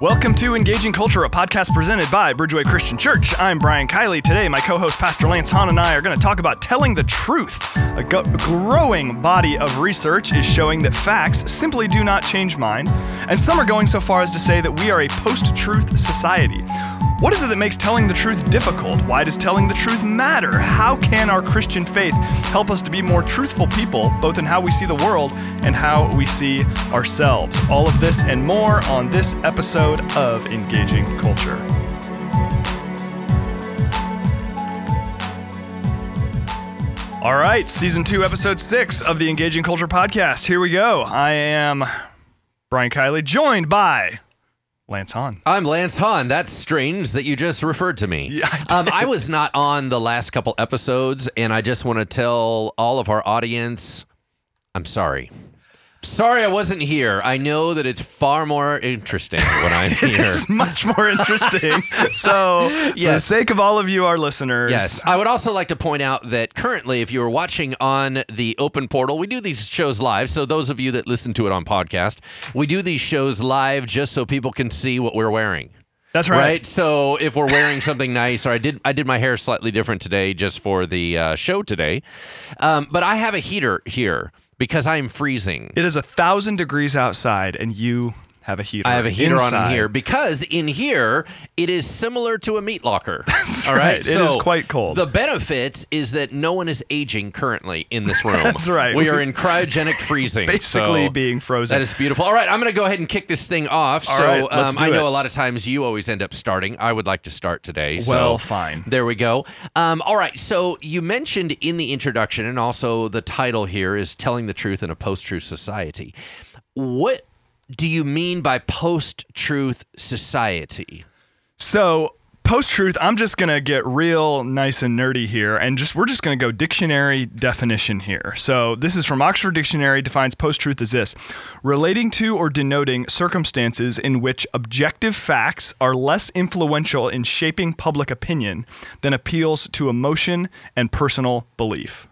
Welcome to Engaging Culture, a podcast presented by Bridgeway Christian Church. I'm Brian Kiley. Today, my co host, Pastor Lance Hahn, and I are going to talk about telling the truth. A growing body of research is showing that facts simply do not change minds, and some are going so far as to say that we are a post truth society. What is it that makes telling the truth difficult? Why does telling the truth matter? How can our Christian faith help us to be more truthful people, both in how we see the world and how we see ourselves? All of this and more on this episode of Engaging Culture. All right, season two, episode six of the Engaging Culture podcast. Here we go. I am Brian Kiley, joined by Lance Hahn. I'm Lance Hahn. That's strange that you just referred to me. Yeah, I um, I was not on the last couple episodes, and I just want to tell all of our audience I'm sorry. Sorry I wasn't here. I know that it's far more interesting when I'm here. It's much more interesting. so, for the sake of all of you, our listeners, Yes. I would also like to point out that currently, if you are watching on the open portal, we do these shows live. So, those of you that listen to it on podcast, we do these shows live just so people can see what we're wearing. that's right. right. So if we're wearing something nice, or I did, I did my hair slightly different today just for the uh, show today, um, but I have a heater here because I am freezing. It is a thousand degrees outside, and you have a heater. I have a heater on in here because in here it is similar to a meat locker. all right. right, It is quite cold. The benefits is that no one is aging currently in this room. That's right. We are in cryogenic freezing, Basically so being frozen. That is beautiful. All right, I'm going to go ahead and kick this thing off. All so right, um, I know it. a lot of times you always end up starting. I would like to start today. Well, so fine. There we go. Um, all right. So you mentioned in the introduction, and also the title here is "Telling the Truth in a Post-Truth Society." What do you mean by post-truth society? So post truth, I'm just gonna get real nice and nerdy here, and just we're just gonna go dictionary definition here. So this is from Oxford Dictionary defines post truth as this: relating to or denoting circumstances in which objective facts are less influential in shaping public opinion than appeals to emotion and personal belief.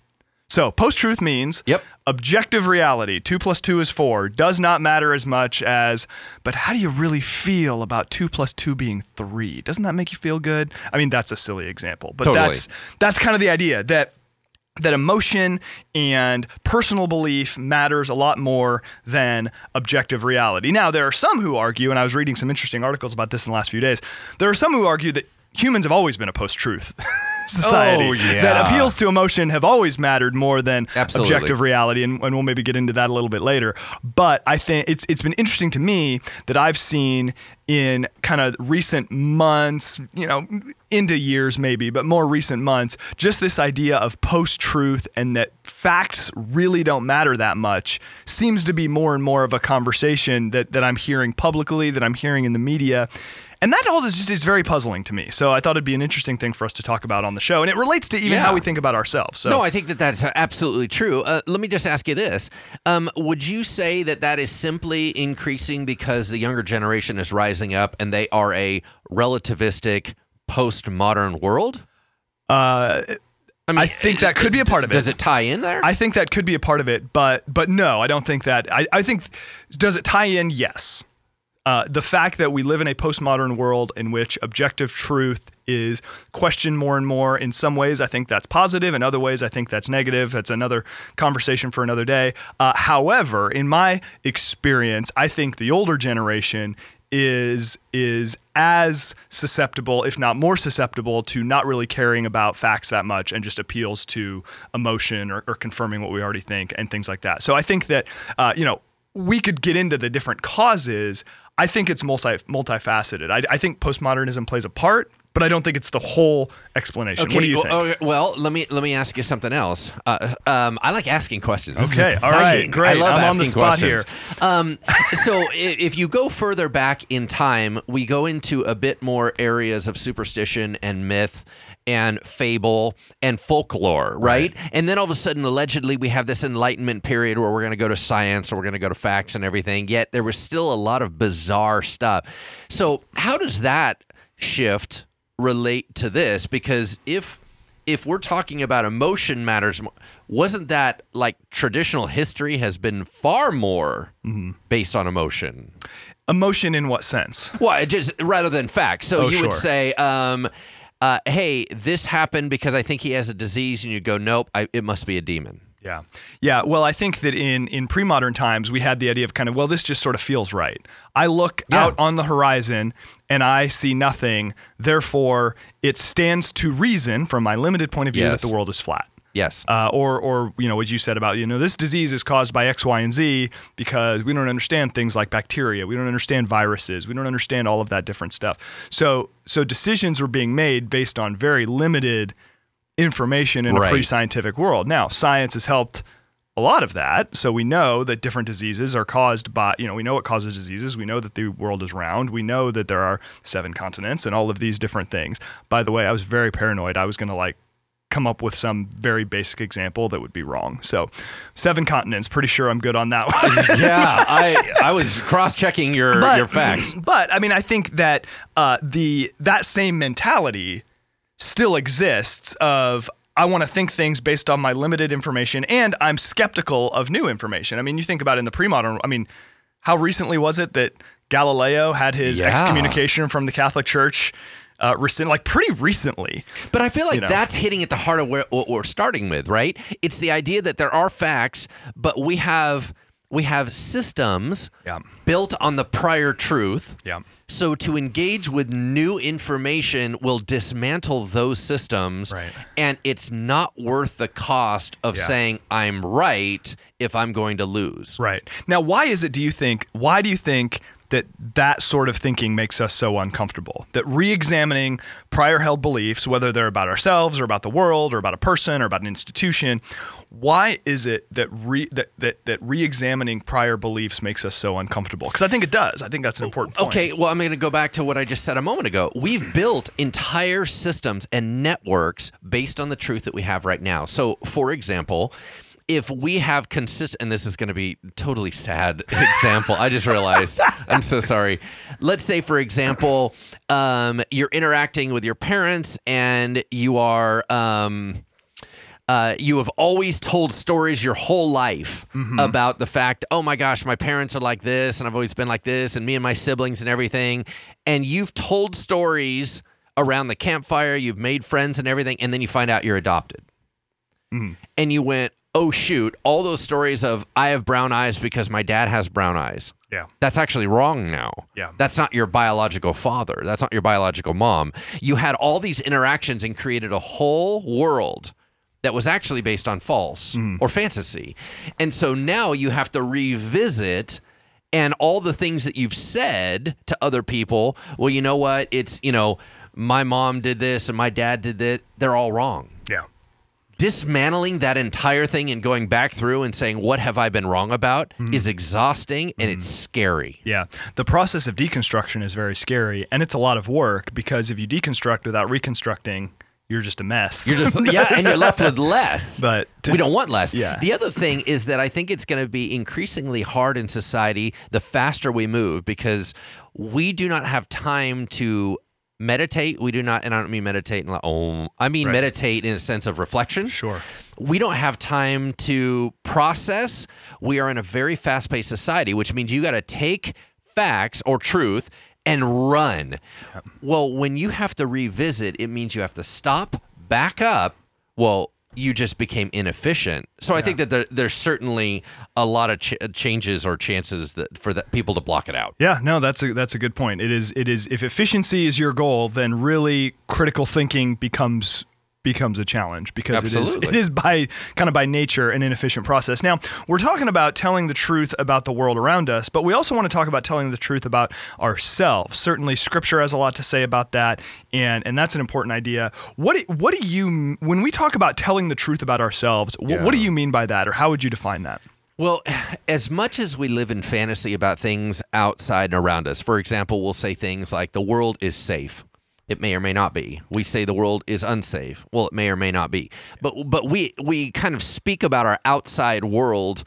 So post truth means Yep. objective reality, two plus two is four, does not matter as much as, but how do you really feel about two plus two being three? Doesn't that make you feel good? I mean, that's a silly example, but Totally. that's that's kind of the idea that that emotion and personal belief matters a lot more than objective reality. Now, there are some who argue, and I was reading some interesting articles about this in the last few days. There are some who argue that humans have always been a post-truth society. Oh, yeah. That appeals to emotion have always mattered more than Absolutely. objective reality, and, and we'll maybe get into that a little bit later. But I think it's it's been interesting to me that I've seen in kind of recent months, you know, into years maybe, but more recent months, just this idea of post-truth and that facts really don't matter that much seems to be more and more of a conversation that that I'm hearing publicly, that I'm hearing in the media. And that all is just is very puzzling to me. So I thought it'd be an interesting thing for us to talk about on the show, and it relates to even Yeah. how we think about ourselves. So No, I think that that's absolutely true. Uh, let me just ask you this: um, Would you say that that is simply increasing because the younger generation is rising up and they are a relativistic postmodern world? uh, I, mean, I think that could be a part of it. Does it tie in there? I think that could be a part of it, but but no, I don't think that. I, I think does it tie in? Yes. Uh, the fact that we live in a postmodern world in which objective truth is questioned more and more. In some ways, I think that's positive. In other ways, I think that's negative. That's another conversation for another day. Uh, however, in my experience, I think the older generation is is as susceptible, if not more susceptible, to not really caring about facts that much and just appeals to emotion or, or confirming what we already think and things like that. So I think that uh, you know we could get into the different causes. I think it's multi multifaceted. I, I think postmodernism plays a part, but I don't think it's the whole explanation. what do you well, think? okay, well, let me let me ask you something else. Uh, um, I like asking questions. Okay, all right, great. I love I'm on the asking spot questions. Um, so, if you go further back in time, we go into a bit more areas of superstition and myth and fable and folklore, right? And then all of a sudden, allegedly, we have this enlightenment period where we're going to go to science or we're going to go to facts and everything. Yet there was still a lot of bizarre stuff. So, how does that shift relate to this? Because if if we're talking about emotion matters, wasn't that like traditional history has been far more based on emotion? Emotion in what sense? Well, just rather than facts. So Oh, you would say, um, uh, "Hey, this happened because I think he has a disease," and you go, "Nope, I, it must be a demon." Yeah. Yeah. Well, I think that in, in pre modern times, we had the idea of kind of, well, this just sort of feels right. I look Yeah. out on the horizon and I see nothing. Therefore, it stands to reason from my limited point of view Yes. that the world is flat. Yes. Uh, or, or you know what you said about you know this disease is caused by X, Y, and Z because we don't understand things like bacteria, we don't understand viruses, we don't understand all of that different stuff. So so decisions were being made based on very limited information in Right. a pre-scientific world. Now science has helped a lot of that. So we know that different diseases are caused by, you know, we know what causes diseases. We know that the world is round. We know that there are seven continents and all of these different things. By the way, I was very paranoid. I was going to like come up with some very basic example that would be wrong. So, seven continents, pretty sure I'm good on that one. yeah, I I was cross checking your But- your facts. But I mean, I think that uh, the that same mentality still exists of I want to think things based on my limited information, and I'm skeptical of new information. I mean, you think about in the pre-modern. I mean, how recently was it that Galileo had his Yeah. excommunication from the Catholic Church? Uh, rescind, like pretty recently. But I feel like know. that's hitting at the heart of where, what we're starting with, right? It's the idea that there are facts, but we have we have systems Yeah. built on the prior truth. Yeah. So to engage with new information will dismantle those systems, Right. and it's not worth the cost of Yeah. saying I'm right if I'm going to lose. Right. Now, why is it, do you think, why do you think that that sort of thinking makes us so uncomfortable? That re examining prior held beliefs, whether they're about ourselves or about the world or about a person or about an institution, why is it that re, that, that, that re examining prior beliefs makes us so uncomfortable? Because I think it does. I think that's an important point. Okay, well, I'm going to go back to what I just said a moment ago. We've built entire systems and networks based on the truth that we have right now. So, for example, if we have consistent, and this is going to be totally sad example. I just realized. I'm so sorry. Let's say, for example, um, you're interacting with your parents, and you are. Um, uh, you have always told stories your whole life about the fact, oh my gosh, my parents are like this, and I've always been like this, and me and my siblings and everything. And you've told stories around the campfire, you've made friends and everything, and then you find out you're adopted. And you went, oh shoot, all those stories of I have brown eyes because my dad has brown eyes. Yeah. That's actually wrong now. Yeah. That's not your biological father. That's not your biological mom. You had all these interactions and created a whole world that was actually based on false mm. or fantasy. And so now you have to revisit and all the things that you've said to other people. Well, you know what? It's, you know, my mom did this and my dad did that. They're all wrong. Dismantling that entire thing and going back through and saying what have i been wrong about mm-hmm. is exhausting and it's mm-hmm. scary Yeah. The process of deconstruction is very scary and it's a lot of work because if you deconstruct without reconstructing, you're just a mess. you're just yeah and you're left with less But- we don't want less Yeah. the other thing is that i think it's going to be increasingly hard in society the faster we move because we do not have time to meditate we do not and i don't mean meditate and like oh i mean Right. meditate in a sense of reflection Sure. we don't have time to process. We are in a very fast paced society, which means you got to take facts or truth and run. Well, when you have to revisit, it means you have to stop, back up. Well, you just became inefficient. So I think that there, there's certainly a lot of ch- changes or chances that for the, people to block it out. Yeah, no, that's a that's a good point. It is it is if efficiency is your goal, then really critical thinking becomes becomes a challenge because it is, it is by kind of by nature an inefficient process. Now, we're talking about telling the truth about the world around us, but we also want to talk about telling the truth about ourselves. Certainly scripture has a lot to say about that and and that's an important idea. What do, what do you when we talk about telling the truth about ourselves, wh- what do you mean by that or how would you define that? Well, as much as we live in fantasy about things outside and around us, for example, we'll say things like the world is safe. It may or may not be. We say the world is unsafe. Well, it may or may not be. But but we we kind of speak about our outside world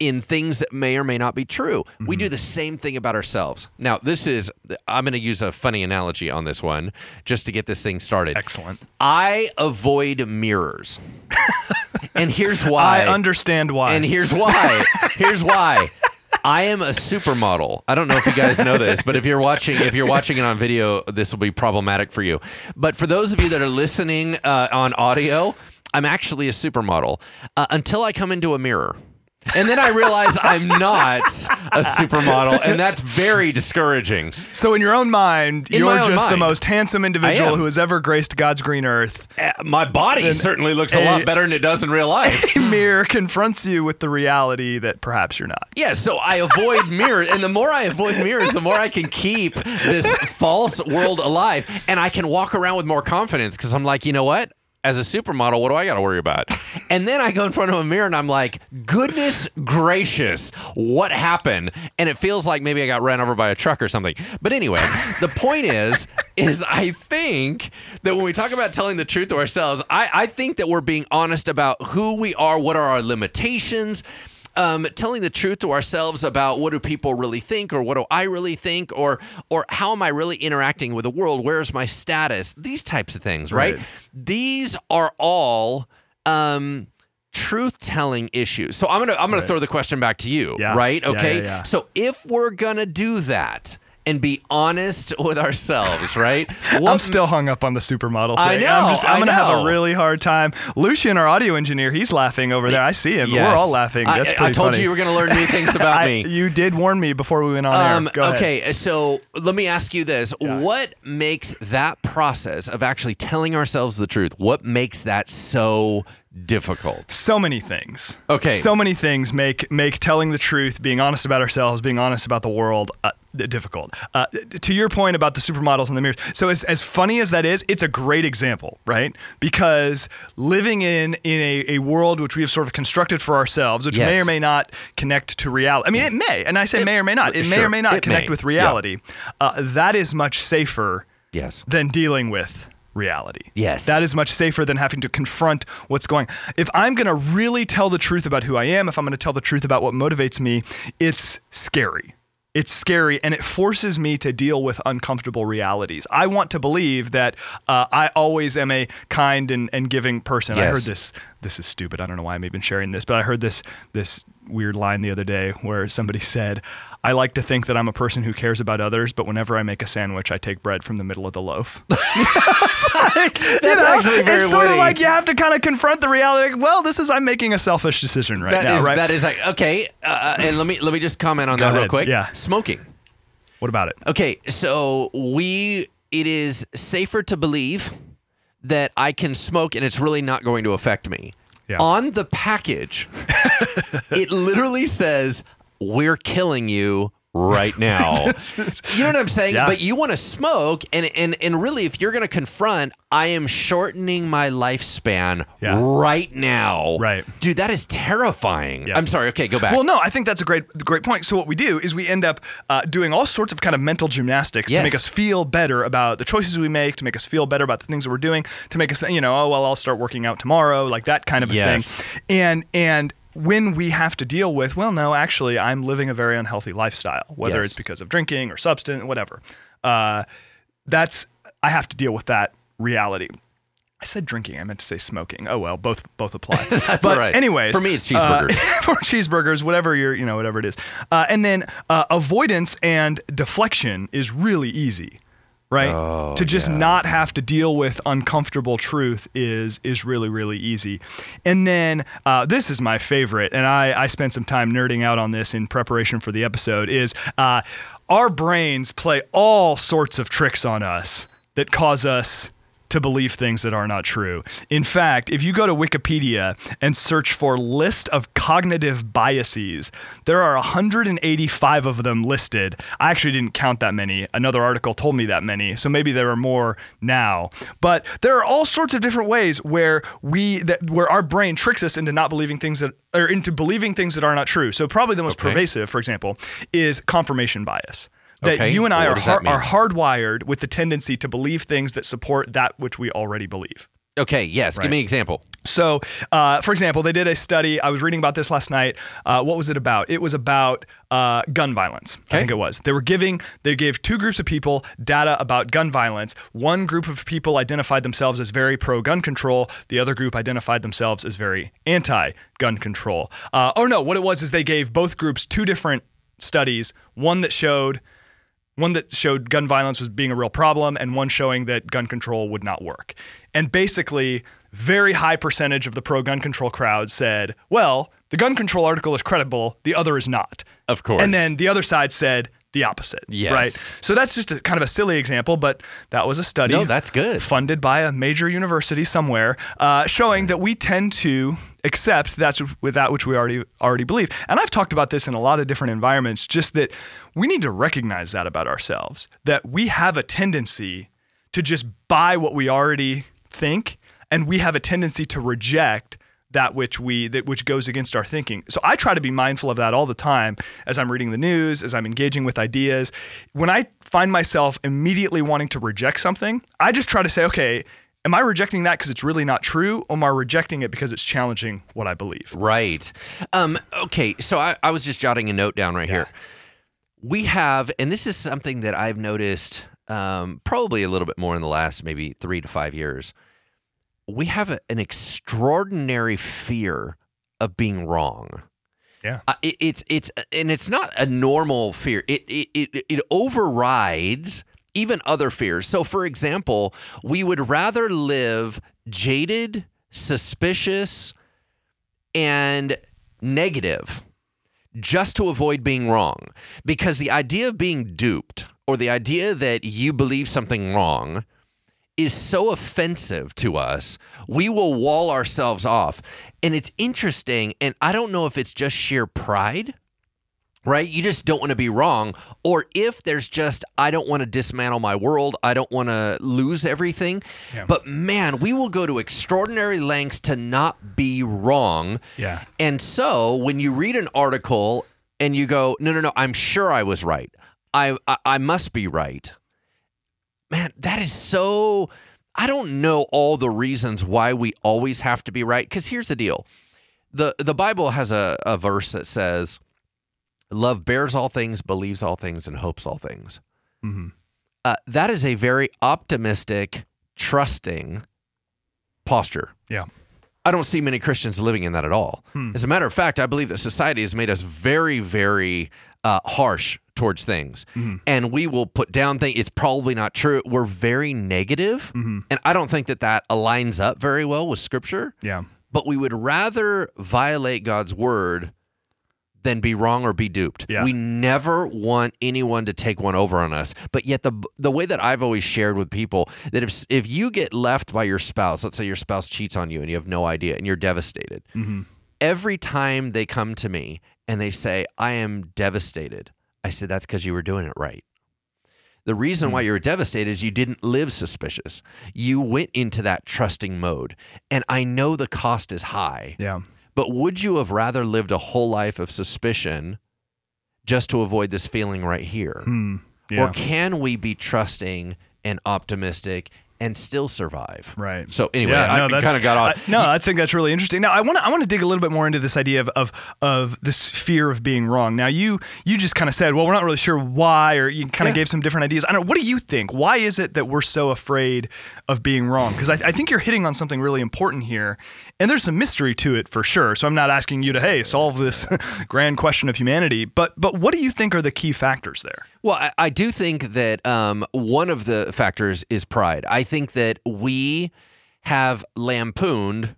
in things that may or may not be true. We do mm-hmm. the same thing about ourselves. Now, this is I'm going to use a funny analogy on this one just to get this thing started. Excellent. I avoid mirrors. and here's why. I understand why. And here's why. here's why. I am a supermodel. I don't know if you guys know this, but if you're watching, if you're watching it on video, this will be problematic for you. But for those of you that are listening uh, on audio, I'm actually a supermodel uh, until I come into a mirror. And then I realize I'm not a supermodel, and that's very discouraging. So in your own mind, In you're my own just the mind. most handsome individual am. who has ever graced God's green earth. Uh, My body certainly looks a lot better than it does in real life. A mirror confronts you with the reality that perhaps you're not. Yeah, so I avoid mirrors, and the more I avoid mirrors, the more I can keep this false world alive, and I can walk around with more confidence because I'm like, you know what? As a supermodel, what do I got to worry about? And then I go in front of a mirror and I'm like, goodness gracious, what happened? And it feels like maybe I got ran over by a truck or something. But anyway, the point is, is I think that when we talk about telling the truth to ourselves, I, I think that we're being honest about who we are, what are our limitations, um, telling the truth to ourselves about what do people really think or what do I really think or or how am I really interacting with the world? Where's my status? These types of things, right? Right. These are all um, truth telling issues. So I'm gonna I'm gonna throw the question back to you, Yeah. right? Okay. yeah, yeah. So if we're gonna do that and be honest with ourselves, right? I'm still hung up on the supermodel thing. I know, I'm, just, I'm gonna have a really hard time. Lucian, our audio engineer, he's laughing over there. I see him. Yes. We're all laughing. That's I, pretty I told funny. you you were gonna learn new things about I- me. You did warn me before we went on Um, air. Go ahead. okay, so let me ask you this: What makes that process of actually telling ourselves the truth? What makes that so difficult? so many things. Okay. So many things make make telling the truth, being honest about ourselves, being honest about the world uh, difficult. Uh, to your point about the supermodels and the mirrors. So as, as funny as that is, it's a great example, right? Because living in in a, a world which we have sort of constructed for ourselves, which may or may not connect to reality. I mean, it may, and I say it, may or may not. It may or may not connect may. with Yeah. reality. Uh, that is much safer Yes. than dealing with reality. Yes. That is much safer than having to confront what's going. If I'm going to really tell the truth about who I am, if I'm going to tell the truth about what motivates me, it's scary. It's scary and it forces me to deal with uncomfortable realities. I want to believe that uh, I always am a kind and, and giving person. I heard this. This is stupid. I don't know why I'm even sharing this, but I heard this this weird line the other day where somebody said, "I like to think that I'm a person who cares about others, but whenever I make a sandwich, I take bread from the middle of the loaf." That's actually very it's sort witty. of like you have to kind of confront the reality. Like, well, this is I'm making a selfish decision right That now, is- right? that is like okay. Uh, and let me let me just comment on Go that real quick. yeah. Smoking. what about it? Okay, so we it is safer to believe that I can smoke and it's really not going to affect me. Yeah. On the package, it literally says we're killing you right now. you know what I'm saying? Yeah. But you want to smoke and and and really if you're going to confront I am shortening my lifespan Yeah. right now. Right. Dude, that is terrifying. Yeah. I'm sorry. Okay, go back. Well, no, I think that's a great, great point. So what we do is we end up uh, doing all sorts of kind of mental gymnastics to make us feel better about the choices we make, to make us feel better about the things that we're doing, to make us, you know, oh well, I'll start working out tomorrow, like that kind of a Yes. thing. And and when we have to deal with, well, no, actually, I'm living a very unhealthy lifestyle, whether Yes. it's because of drinking or substance, whatever. Uh, that's I have to deal with that reality. I said drinking. I meant to say smoking. Oh well, both both apply. That's but all right. Anyways, For me, it's cheeseburgers. uh, for cheeseburgers, whatever you're, you know, whatever it is. Uh, and then uh, avoidance and deflection is really easy, right? Oh, to just yeah. not have to deal with uncomfortable truth is is really really easy. And then uh, this is my favorite, and I I spent some time nerding out on this in preparation for the episode. Is uh, our brains play all sorts of tricks on us that cause us to believe things that are not true. In fact, if you go to Wikipedia and search for list of cognitive biases, there are 185 of them listed. I actually didn't count that many. Another article told me that many, so maybe there are more now. But there are all sorts of different ways where we that where our brain tricks us into not believing things that or into believing things that are not true. So probably the most Okay. pervasive, for example, is confirmation bias. That Okay, you and I are har- are hardwired with the tendency to believe things that support that which we already believe. okay, yes. Give me an example. So, uh, for example, they did a study. I was reading about this last night. Uh, what was it about? It was about uh, gun violence. I Okay. think it was. They were giving. They gave two groups of people data about gun violence. One group of people identified themselves as very pro-gun control. The other group identified themselves as very anti-gun control. Uh, or no, what it was is they gave both groups two different studies, one that showed one that showed gun violence was being a real problem and one showing that gun control would not work. And basically, very high percentage of the pro gun control crowd said, "Well, the gun control article is credible, the other is not." Of course. And then the other side said the opposite. Yes. Right. So that's just a kind of a silly example, but that was a study. No, that's good. Funded by a major university somewhere, uh, showing that we tend to accept that's with that which we already already believe. And I've talked about this in a lot of different environments. Just that we need to recognize that about ourselves. That we have a tendency to just buy what we already think, and we have a tendency to reject that which we that which goes against our thinking. So I try to be mindful of that all the time as I'm reading the news, as I'm engaging with ideas. When I find myself immediately wanting to reject something, I just try to say, okay, am I rejecting that because it's really not true, or am I rejecting it because it's challenging what I believe? Right. Um, okay, so I, I was just jotting a note down right here. We have, and this is something that I've noticed um, probably a little bit more in the last maybe three to five years. We have a, an extraordinary fear of being wrong. Yeah. Uh, it, it's it's and it's not a normal fear. It it it, it overrides even other fears. So, for example, we would rather live jaded, suspicious, and negative just to avoid being wrong. Because the idea of being duped or the idea that you believe something wrong is so offensive to us, we will wall ourselves off. And it's interesting. And I don't know if it's just sheer pride right? You just don't want to be wrong. Or if there's just, I don't want to dismantle my world, I don't want to lose everything. Yeah. But man, we will go to extraordinary lengths to not be wrong. Yeah. And so when you read an article and you go, no, no, no, I'm sure I was right, I, I, I must be right. Man, that is so. I don't know all the reasons why we always have to be right. Because here's the deal the, the Bible has a, a verse that says, Love bears all things, believes all things, and hopes all things. Uh, that is a very optimistic, trusting posture. Yeah. I don't see many Christians living in that at all. As a matter of fact, I believe that society has made us very, very uh, harsh towards things, and we will put down things. It's probably not true. We're very negative, and I don't think that that aligns up very well with Scripture. Yeah. But we would rather violate God's word than be wrong or be duped. Yeah. We never want anyone to take one over on us. But yet the the way that I've always shared with people that if if you get left by your spouse, let's say your spouse cheats on you and you have no idea and you're devastated. Mm-hmm. Every time they come to me and they say, "I am devastated." I said, "That's cuz you were doing it right." The reason why mm. you were devastated is you didn't live suspicious. You went into that trusting mode. And I know the cost is high. Yeah. But would you have rather lived a whole life of suspicion just to avoid this feeling right here? Hmm. Yeah. Or can we be trusting and optimistic and still survive? Right. So anyway, Yeah, no, I kind of got off. No, I think that's really interesting. Now, I want to I want to dig a little bit more into this idea of of of this fear of being wrong. Now, you you just kind of said, well, we're not really sure why, or you kind of Yeah. gave some different ideas. I don't. know. What do you think? Why is it that we're so afraid of being wrong? Because I, I think you're hitting on something really important here, and there's some mystery to it for sure. So I'm not asking you to hey solve this grand question of humanity, but but what do you think are the key factors there? Well, I, I do think that um, one of the factors is pride. I think that we have lampooned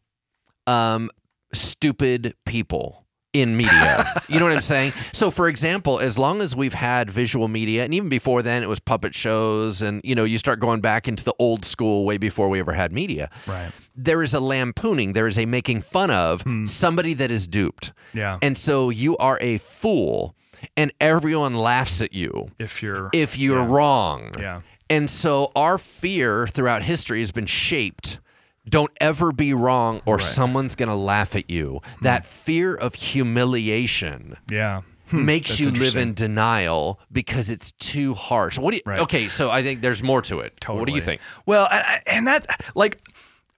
um, stupid people in media. you know what I'm saying? So, for example, as long as we've had visual media, and even before then, it was puppet shows, and you know, you start going back into the old school way before we ever had media. Right. There is a lampooning. There is a making fun of somebody that is duped. Yeah. And so you are a fool, and everyone laughs at you If you're if you're wrong. Yeah. And so our fear throughout history has been shaped. Don't ever be wrong or someone's going to laugh at you. Hmm. That fear of humiliation yeah. makes you live in denial because it's too harsh. What do you Right. Okay, so I think there's more to it. Totally. What do you think? Well, and that like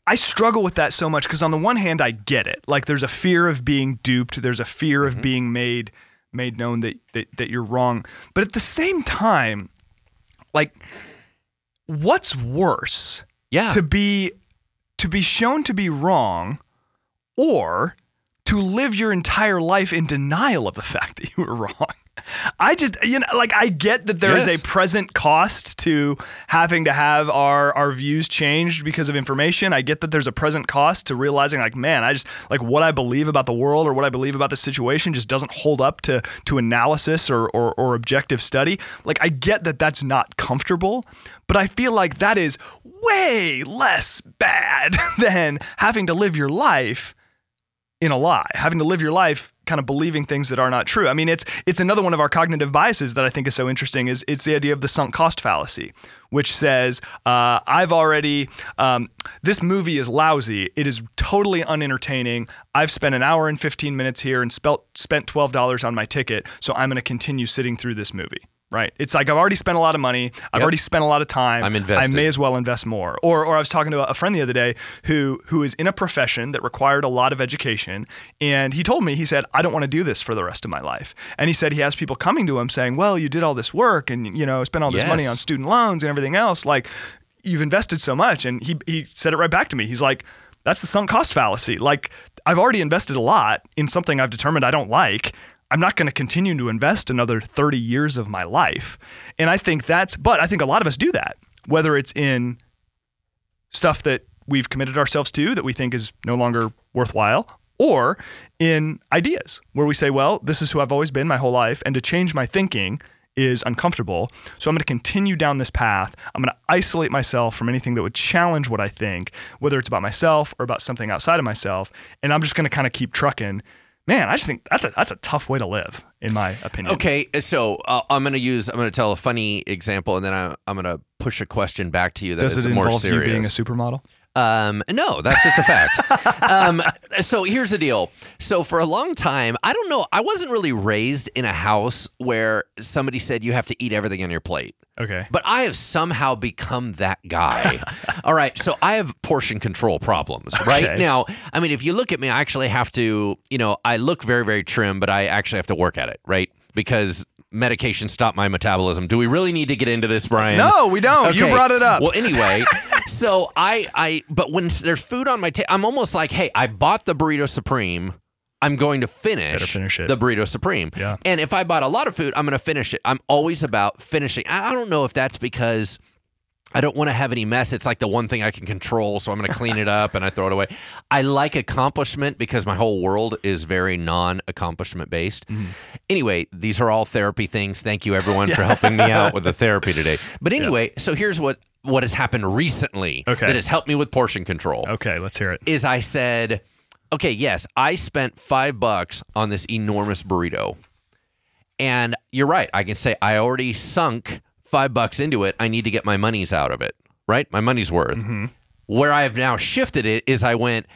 I struggle with that so much because on the one hand I get it. Like there's a fear of being duped, there's a fear Mm-hmm. of being made made known that, that that you're wrong. But at the same time, like what's worse? Yeah. To be to be shown to be wrong or to live your entire life in denial of the fact that you were wrong. I just, you know, like I get that there is Yes. a present cost to having to have our our views changed because of information. I get that there's a present cost to realizing, like, man, I just like what I believe about the world or what I believe about the situation just doesn't hold up to to analysis or or, or objective study. Like, I get that that's not comfortable, but I feel like that is way less bad than having to live your life in a lie, having to live your life kind of believing things that are not true. I mean, it's it's another one of our cognitive biases that I think is so interesting. Is it's the idea of the sunk cost fallacy, which says uh, I've already um, this movie is lousy. It is totally unentertaining. I've spent an hour and fifteen minutes here and spent spent twelve dollars on my ticket, so I'm going to continue sitting through this movie. Right? It's like I've already spent a lot of money. I've Yep. already spent a lot of time. I'm invested. I may as well invest more. Or, or I was talking to a friend the other day who who is in a profession that required a lot of education, and he told me he said I don't want to do this for the rest of my life. And he said he has people coming to him saying, "Well, you did all this work and you know spent all this money on student loans and everything else. Like you've invested so much." And he he said it right back to me. He's like. That's the sunk cost fallacy. Like, I've already invested a lot in something I've determined I don't like. I'm not going to continue to invest another 30 years of my life. And I think that's, but I think a lot of us do that, whether it's in stuff that we've committed ourselves to that we think is no longer worthwhile, or in ideas where we say, well, this is who I've always been my whole life, and to change my thinking is uncomfortable. So I'm going to continue down this path. I'm going to isolate myself from anything that would challenge what I think, whether it's about myself or about something outside of myself, and I'm just going to kind of keep trucking. Man, I just think that's a that's a tough way to live, in my opinion. Okay, so uh, I'm going to use, I'm going to tell a funny example, and then I, I'm going to push a question back to you that Does is it more involve serious. you being a supermodel? Um, no, that's just a fact. um, so here's the deal. So for a long time, I don't know, I wasn't really raised in a house where somebody said you have to eat everything on your plate. Okay. But I have somehow become that guy. All right, so I have portion control problems, right? Okay. Now, I mean, if you look at me, I actually have to, you know, I look very, very trim, but I actually have to work at it, right? Because medication stop my metabolism. Do we really need to get into this, Brian? No, we don't. You brought it up. Well, anyway, so I, I, but when there's food on my table, I'm almost like, hey, I bought the burrito supreme. I'm going to finish, finish it. the burrito supreme. Yeah. And if I bought a lot of food, I'm going to finish it. I'm always about finishing. I I don't know if that's because I don't want to have any mess. It's like the one thing I can control, so I'm going to clean it up and I throw it away. I like accomplishment because my whole world is very non-accomplishment based. Mm-hmm. Anyway, these are all therapy things. Thank you everyone for helping me out with the therapy today. But anyway, so here's what what has happened recently Okay. that has helped me with portion control okay, let's hear it. is I said, okay, yes, I spent five bucks on this enormous burrito. And you're right. I can say I already sunk five bucks into it. I need to get my money's out of it, right? My money's worth. Mm-hmm. Where I have now shifted it is I went,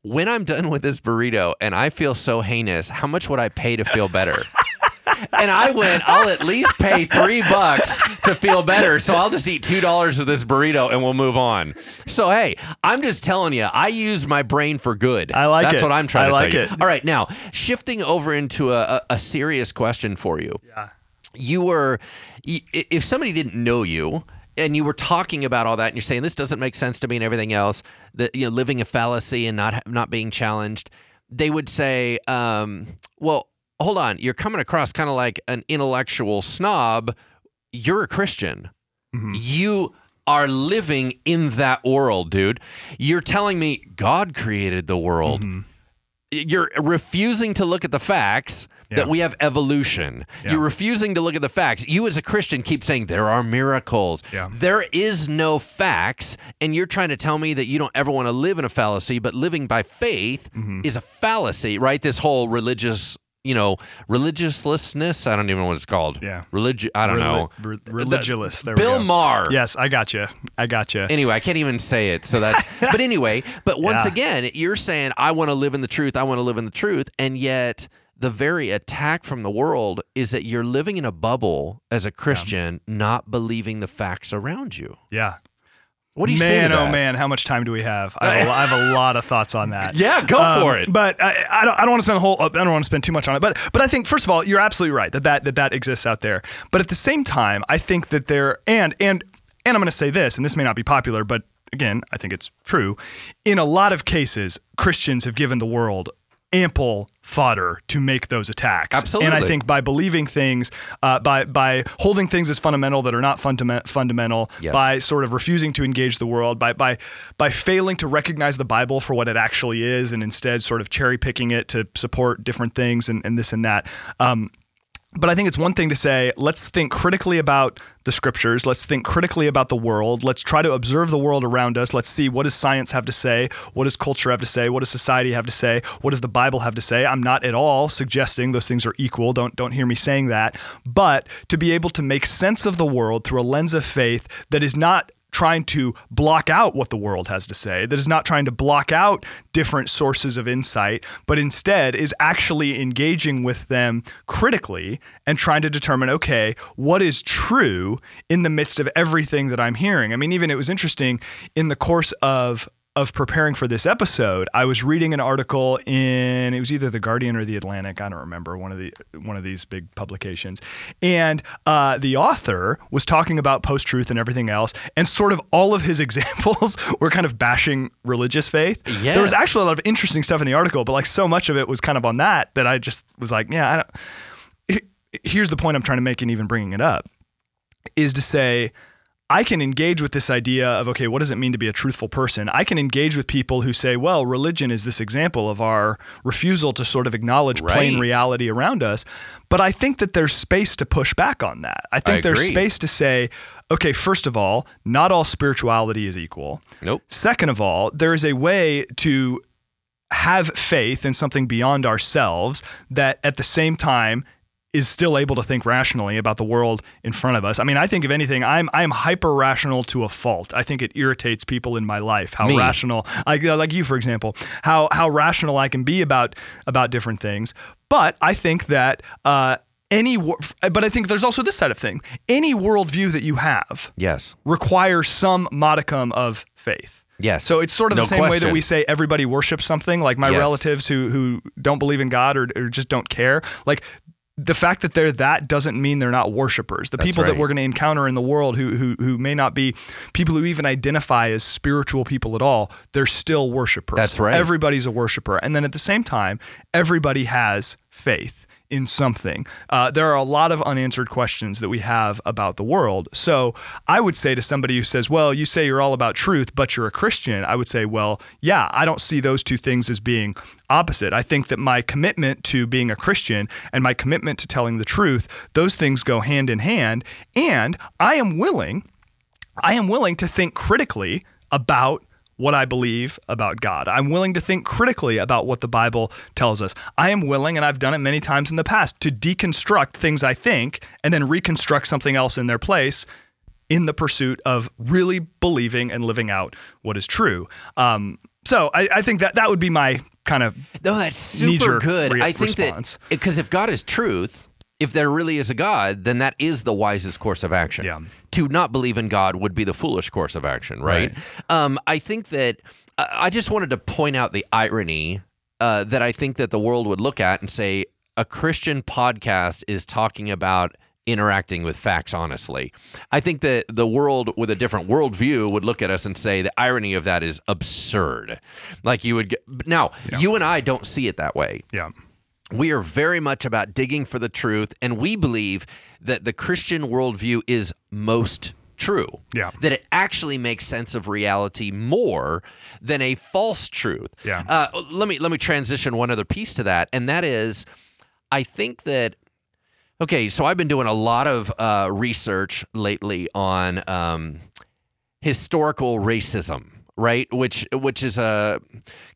when I'm done with this burrito and I feel so heinous, how much would I pay to feel better? and I went, I'll at least pay three bucks to feel better. So I'll just eat two dollars of this burrito and we'll move on. So hey, I'm just telling you, I use my brain for good. I like That's it. what I'm trying I to like tell you. it. All right, now shifting over into a, a, a serious question for you. Yeah. You were, if somebody didn't know you. And you were talking about all that, and you're saying this doesn't make sense to me, and everything else. That you know, living a fallacy and not not being challenged. They would say, um, "Well, hold on, you're coming across kind of like an intellectual snob. You're a Christian. You are living in that world, dude. You're telling me God created the world. You're refusing to look at the facts Yeah. that we have evolution. Yeah. You're refusing to look at the facts. You, as a Christian, keep saying there are miracles. Yeah. There is no facts. And you're trying to tell me that you don't ever want to live in a fallacy, but living by faith Mm-hmm. is a fallacy, right? This whole religious. You know, religiousness. I don't even know what it's called. Yeah. Religi- I don't know. Re- religious. There Bill. Maher. Yes, I got you. I got you. Anyway, I can't even say it. So that's, but anyway, but once Yeah. again, you're saying, I want to live in the truth. I want to live in the truth. And yet, the very attack from the world is that you're living in a bubble as a Christian, not believing the facts around you. yeah. What do you man, say that? oh man, how much time do we have? I have, a, I have a lot of thoughts on that. Yeah, go Um, for it. But I, I don't, I don't want to spend a whole. I don't want to spend too much on it. But but I think first of all, you're absolutely right that that that, that exists out there. But at the same time, I think that there and and and I'm going to say this, and this may not be popular, but again, I think it's true. In a lot of cases, Christians have given the world ample fodder to make those attacks. Absolutely. And I think by believing things, uh, by by holding things as fundamental that are not fundament, fundamental, Yes. by sort of refusing to engage the world, by by by failing to recognize the Bible for what it actually is, and instead sort of cherry picking it to support different things and, and this and that. Um, but I think it's one thing to say, let's think critically about the scriptures. Let's think critically about the world. Let's try to observe the world around us. Let's see what does science have to say? What does culture have to say? What does society have to say? What does the Bible have to say? I'm not at all suggesting those things are equal. Don't don't hear me saying that. But to be able to make sense of the world through a lens of faith that is not trying to block out what the world has to say, that is not trying to block out different sources of insight, but instead is actually engaging with them critically and trying to determine, okay, what is true in the midst of everything that I'm hearing. I mean, even it was interesting in the course of of preparing for this episode, I was reading an article in it was either the Guardian or the Atlantic. I don't remember one of the one of these big publications, and uh, the author was talking about post truth and everything else, and sort of all of his examples were kind of bashing religious faith. There was actually a lot of interesting stuff in the article, but like so much of it was kind of on that that I just was like, yeah, I don't. Here's the point I'm trying to make, and even bringing it up is to say I can engage with this idea of okay, what does it mean to be a truthful person? I can engage with people who say, well, religion is this example of our refusal to sort of acknowledge plain reality around us. But I think that there's space to push back on that. I think I there's space to say, okay, first of all, not all spirituality is equal. Nope. Second of all, there is a way to have faith in something beyond ourselves that at the same time is still able to think rationally about the world in front of us. I mean, I think if anything, I'm I'm hyper rational to a fault. I think it irritates people in my life how Me. rational, like like you for example, how how rational I can be about about different things. But I think that uh, any, but I think there's also this side of thing. Any worldview that you have Yes. requires some modicum of faith. Yes. So it's sort of No the same way that we say everybody worships something, like my Yes. relatives who who don't believe in God or, or just don't care. Like the fact that they're that doesn't mean they're not worshipers. The That's people that we're going to encounter in the world who, who who may not be people who even identify as spiritual people at all, they're still worshipers. That's right. Everybody's a worshiper, and then at the same time, everybody has faith in something. Uh, there are a lot of unanswered questions that we have about the world. So I would say to somebody who says, "Well, you say you're all about truth, but you're a Christian," I would say, "Well, yeah, I don't see those two things as being opposite. I think that my commitment to being a Christian and my commitment to telling the truth, those things go hand in hand, and I am willing I am willing to think critically about what I believe about God. I'm willing to think critically about what the Bible tells us. I am willing, and I've done it many times in the past, to deconstruct things I think and then reconstruct something else in their place in the pursuit of really believing and living out what is true. Um, so I, I think that that would be my kind of No, that's super good. re- I think response. that because if God is truth, if there really is a God, then that is the wisest course of action. Yeah. To not believe in God would be the foolish course of action, right? Um, I think that I just wanted to point out the irony uh, that I think that the world would look at and say a Christian podcast is talking about interacting with facts honestly. I think that the world with a different worldview would look at us and say the irony of that is absurd. Like you would get, now, you and I don't see it that way yeah. We are very much about digging for the truth, and we believe that the Christian worldview is most true. Yeah. That it actually makes sense of reality more than a false truth. Yeah. Uh, let me let me transition one other piece to that, and that is, I think that. Okay, so I've been doing a lot of uh, research lately on um, historical racism, right? Which which is a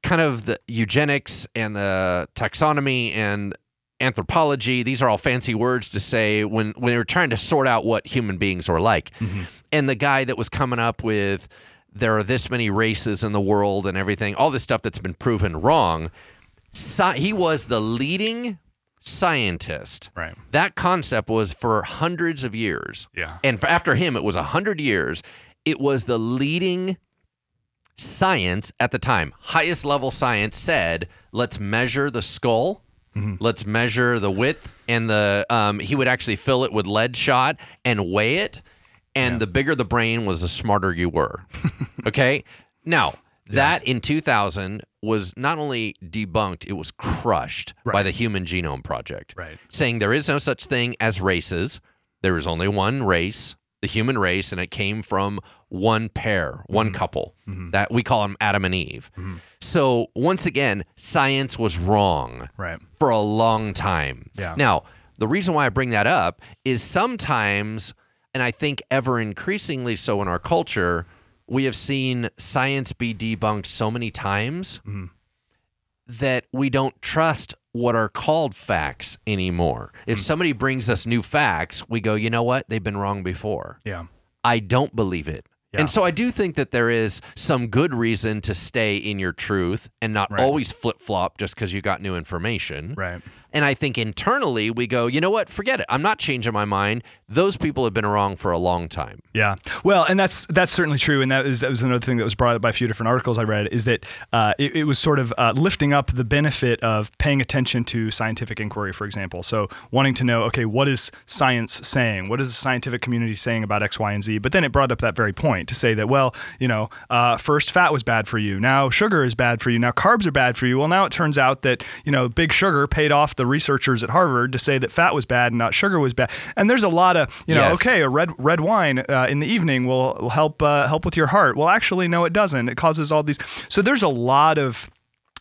kind of the eugenics and the taxonomy and anthropology. These are all fancy words to say when when we're trying to sort out what human beings are like. Mm-hmm. And the guy that was coming up with there are this many races in the world and everything, all this stuff that's been proven wrong. Sci- he was the leading scientist Right. that concept was for hundreds of years. Yeah. And for, after him, it was a hundred years. It was the leading science at the time. Highest level science said, let's measure the skull. Let's measure the width and the. Um, he would actually fill it with lead shot and weigh it, and the bigger the brain was, the smarter you were. okay, now that in 2000 was not only debunked, it was crushed by the Human Genome Project, Right. saying there is no such thing as races. There is only one race, the human race, and it came from one pair, one Mm-hmm. couple. That we call them Adam and Eve. So once again, science was wrong Right. for a long time. Yeah. Now, the reason why I bring that up is sometimes, and I think ever increasingly so in our culture, we have seen science be debunked so many times Mm-hmm. that we don't trust what are called facts anymore. If Mm. somebody brings us new facts, we go, you know what? They've been wrong before. Yeah. I don't believe it. Yeah. And so I do think that there is some good reason to stay in your truth and not Right. always flip flop just because you got new information. Right. And I think internally we go, you know what? Forget it. I'm not changing my mind. Those people have been wrong for a long time. Yeah, well, and that's that's certainly true, and that is that was another thing that was brought up by a few different articles I read is that uh, it, it was sort of uh, lifting up the benefit of paying attention to scientific inquiry, for example. So wanting to know, okay, what is science saying? What is the scientific community saying about X, Y, and Z? But then it brought up that very point to say that, well, you know, uh, first fat was bad for you, now sugar is bad for you, now carbs are bad for you. Well, now it turns out that you know, big sugar paid off the researchers at Harvard to say that fat was bad and not sugar was bad. And there's a lot of, you know, Yes. okay, a red red wine uh, in the evening will help uh, help with your heart. Well, actually, no, it doesn't. It causes all these. So there's a lot of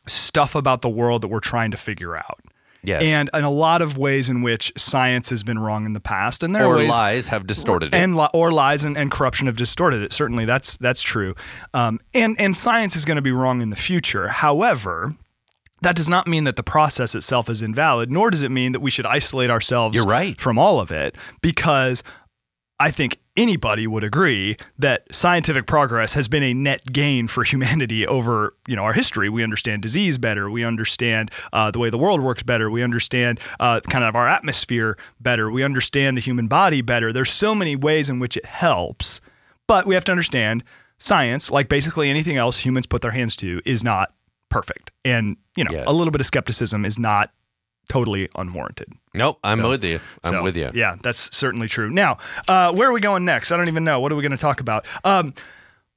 stuff about the world that we're trying to figure out. Yes. And and a lot of ways in which science has been wrong in the past, and there or are ways, lies have distorted it. and li- or lies and, and corruption have distorted it. Certainly, that's that's true. Um, and and science is going to be wrong in the future. However. That does not mean that the process itself is invalid, nor does it mean that we should isolate ourselves You're right. from all of it, because I think anybody would agree that scientific progress has been a net gain for humanity over you know our history. We understand disease better. We understand uh, the way the world works better. We understand uh, kind of our atmosphere better. We understand the human body better. There's so many ways in which it helps, but we have to understand science, like basically anything else humans put their hands to, is not perfect, and you know Yes. a little bit of skepticism is not totally unwarranted. nope, I'm with you. I'm So, with you. Yeah, that's certainly true. Now, uh, where are we going next? I don't even know. What are we going to talk about? Um,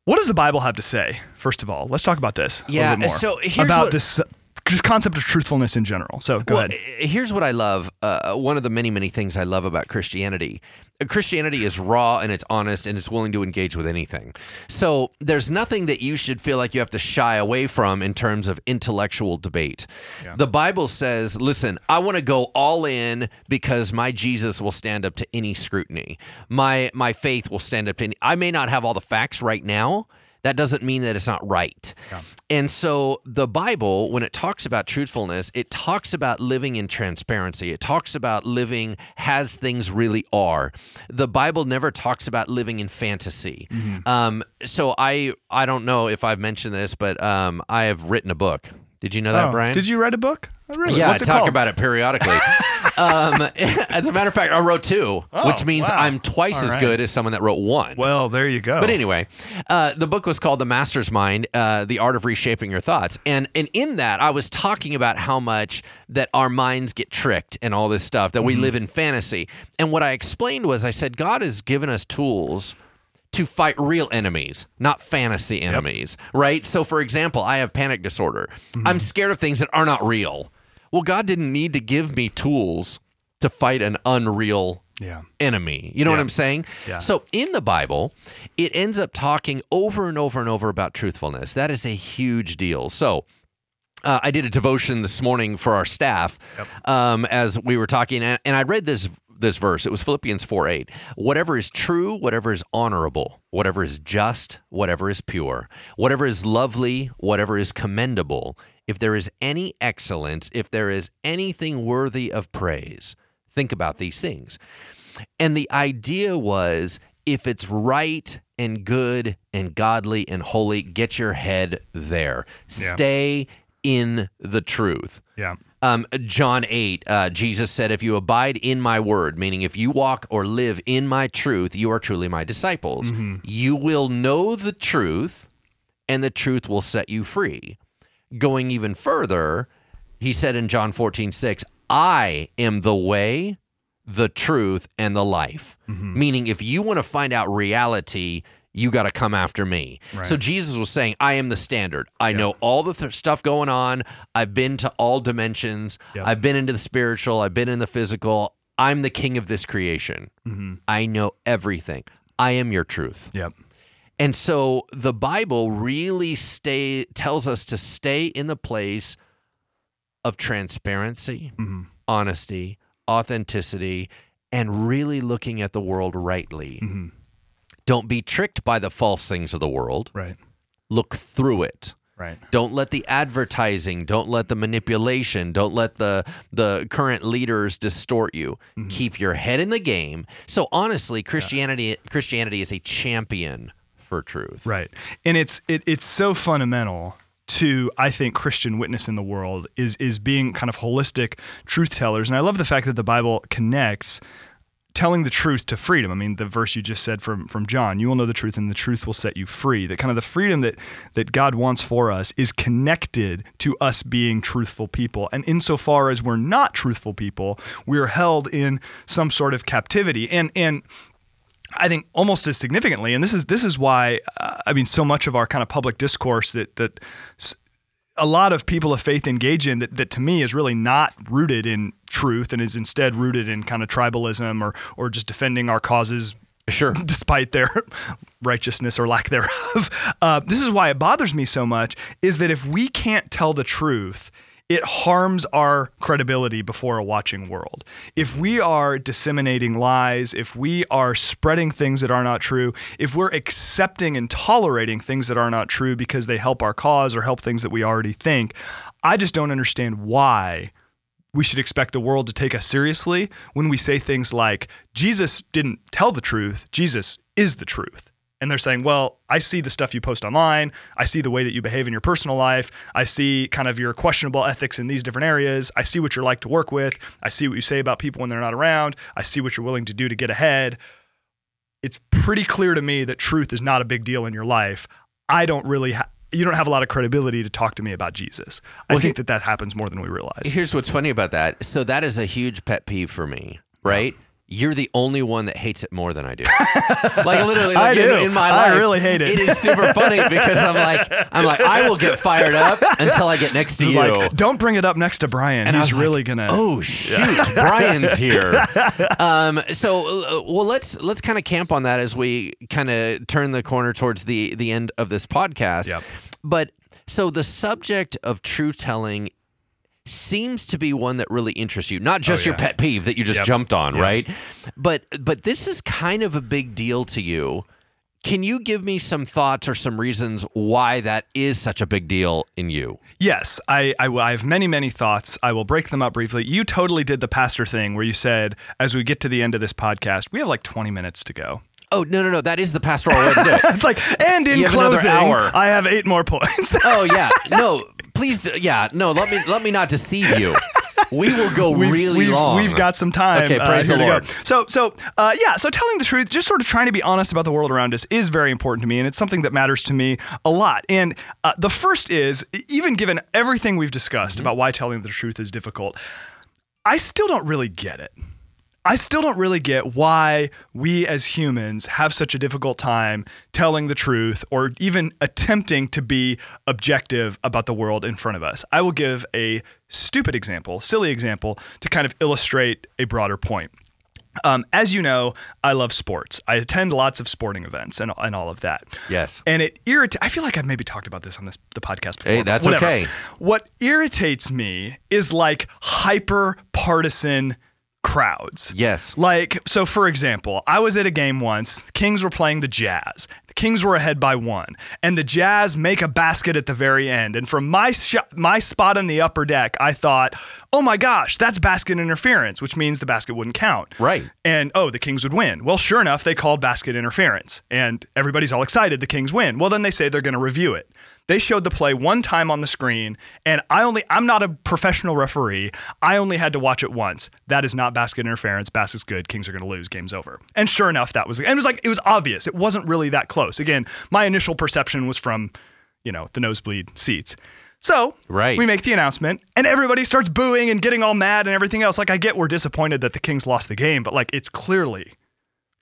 what does the Bible have to say? First of all, let's talk about this. a Yeah, little bit more. so here's about what- this just concept of truthfulness in general. So go well, ahead. here's what I love. Uh, one of the many, many things I love about Christianity. Christianity is raw and it's honest and it's willing to engage with anything. So there's nothing that you should feel like you have to shy away from in terms of intellectual debate. The Bible says, listen, I want to go all in because my Jesus will stand up to any scrutiny. My my faith will stand up to any. I may not have all the facts right now. That doesn't mean that it's not right. And so the Bible, when it talks about truthfulness, it talks about living in transparency. It talks about living as things really are. The Bible never talks about living in fantasy. Um, so I I don't know if I've mentioned this, but um, I have written a book. Did you know that, Oh, Brian? Did you write a book? Oh, really? Yeah, What's I talk called? about it periodically. um, as a matter of fact, I wrote two, Oh, which means wow. I'm twice All as right. good as someone that wrote one. Well, there you go. But anyway, uh, the book was called The Master's Mind: uh, The Art of Reshaping Your Thoughts, and and in that I was talking about how much that our minds get tricked and all this stuff that we live in fantasy. And what I explained was, I said God has given us tools to fight real enemies, not fantasy enemies, right? So, for example, I have panic disorder. I'm scared of things that are not real. Well, God didn't need to give me tools to fight an unreal Yeah. enemy. You know what I'm saying? Yeah. So in the Bible, it ends up talking over and over and over about truthfulness. That is a huge deal. So uh, I did a devotion this morning for our staff um, as we were talking, and, and I read this this verse. It was Philippians 4 8. Whatever is true, whatever is honorable, whatever is just, whatever is pure, whatever is lovely, whatever is commendable, if there is any excellence, if there is anything worthy of praise, think about these things. And the idea was if it's right and good and godly and holy, get your head there. Stay in the truth. Yeah. Um, John 8, uh, Jesus said, If you abide in my word, meaning if you walk or live in my truth, you are truly my disciples. You will know the truth, and the truth will set you free. Going even further, he said in John 14, 6, I am the way, the truth, and the life. Meaning, if you want to find out reality, you got to come after me. Right. So Jesus was saying, I am the standard. I know all the th- stuff going on. I've been to all dimensions. Yep. I've been into the spiritual. I've been in the physical. I'm the king of this creation. Mm-hmm. I know everything. I am your truth. Yep. And so the Bible really stay tells us to stay in the place of transparency, Mm-hmm. honesty, authenticity, and really looking at the world rightly. Mm-hmm. Don't be tricked by the false things of the world. Right. Look through it. Right. Don't let the advertising, don't let the manipulation, don't let the the current leaders distort you. Mm-hmm. Keep your head in the game. So honestly, Christianity Christianity is a champion for truth. Right. And it's it, it's so fundamental to I think Christian witness in the world is is being kind of holistic truth tellers. And I love the fact that the Bible connects telling the truth to freedom. I mean, the verse you just said from from John, you will know the truth and the truth will set you free. That kind of the freedom that that God wants for us is connected to us being truthful people. And insofar as we're not truthful people, we're held in some sort of captivity. And and I think almost as significantly, and this is this is why uh, I mean so much of our kind of public discourse that that a lot of people of faith engage in that, that to me is really not rooted in truth and is instead rooted in kind of tribalism or or just defending our causes Sure. despite their righteousness or lack thereof. Uh, this is why it bothers me so much is that if we can't tell the truth, it harms our credibility before a watching world. If we are disseminating lies, if we are spreading things that are not true, if we're accepting and tolerating things that are not true because they help our cause or help things that we already think, I just don't understand why we should expect the world to take us seriously when we say things like, Jesus didn't tell the truth, Jesus is the truth. And they're saying, well, I see the stuff you post online. I see the way that you behave in your personal life. I see kind of your questionable ethics in these different areas. I see what you're like to work with. I see what you say about people when they're not around. I see what you're willing to do to get ahead. It's pretty clear to me that truth is not a big deal in your life. I don't really ha- you don't have a lot of credibility to talk to me about Jesus. I Well, think he- that that happens more than we realize. Here's what's funny about that. So that is a huge pet peeve for me, right? You're the only one that hates it more than I do. like literally, I like in, do. in my life, I really hate it. It is super funny because I'm like, I'm like, I will get fired up until I get next to you. Like, don't bring it up next to Brian. And I He's was like, really gonna. Oh shoot, Brian's here. Um, so uh, well, let's let's kind of camp on that as we kind of turn the corner towards the the end of this podcast. Yep. But so the subject of truth telling seems to be one that really interests you not just Oh, your pet peeve that you just Yep. jumped on Yep. right but but this is kind of a big deal to you can you give me some thoughts or some reasons why that is such a big deal in you Yes, I, I, I have many, many thoughts. I will break them up briefly. You totally did the pastor thing where you said, as we get to the end of this podcast, we have like 20 minutes to go. oh no no no that is the pastoral way to do it It's like, and in You closing, hour. I have eight more points. Oh yeah, no, please, yeah, no. Let me let me not deceive you. We will go We've, really we've, long. we've got some time. Okay, uh, praise here the. Lord. So, so uh, yeah, so telling the truth, just sort of trying to be honest about the world around us is very important to me, and it's something that matters to me a lot. And uh, the first is, even given everything we've discussed Mm-hmm. about why telling the truth is difficult, I still don't really get it. I still don't really get why we as humans have such a difficult time telling the truth or even attempting to be objective about the world in front of us. I will give a stupid example, silly example, to kind of illustrate a broader point. Um, as you know, I love sports. I attend lots of sporting events and, and all of that. Yes. And it irritates. I feel like I've maybe talked about this on this the podcast before. Hey, that's okay. What irritates me is like hyper partisan crowds. Yes. Like, so for example, I was at a game once. Kings were playing the Jazz. The Kings were ahead by one, and the Jazz make a basket at the very end. And from my sh- my spot on the upper deck, I thought, oh my gosh, that's basket interference, which means the basket wouldn't count. Right. And oh, the Kings would win. Well, sure enough, they called basket interference, and everybody's all excited. The Kings win. Well, then they say they're going to review it. They showed the play one time on the screen, and I only I'm not a professional referee. I only had to watch it once. That is not basket interference. Basket's good. Kings are going to lose. Game's over. And sure enough, that was and it was like it was obvious. It wasn't really that close. Again, my initial perception was from, you know, the nosebleed seats. So Right. we make the announcement, and everybody starts booing and getting all mad and everything else. Like I get we're disappointed that the Kings lost the game, but like it's clearly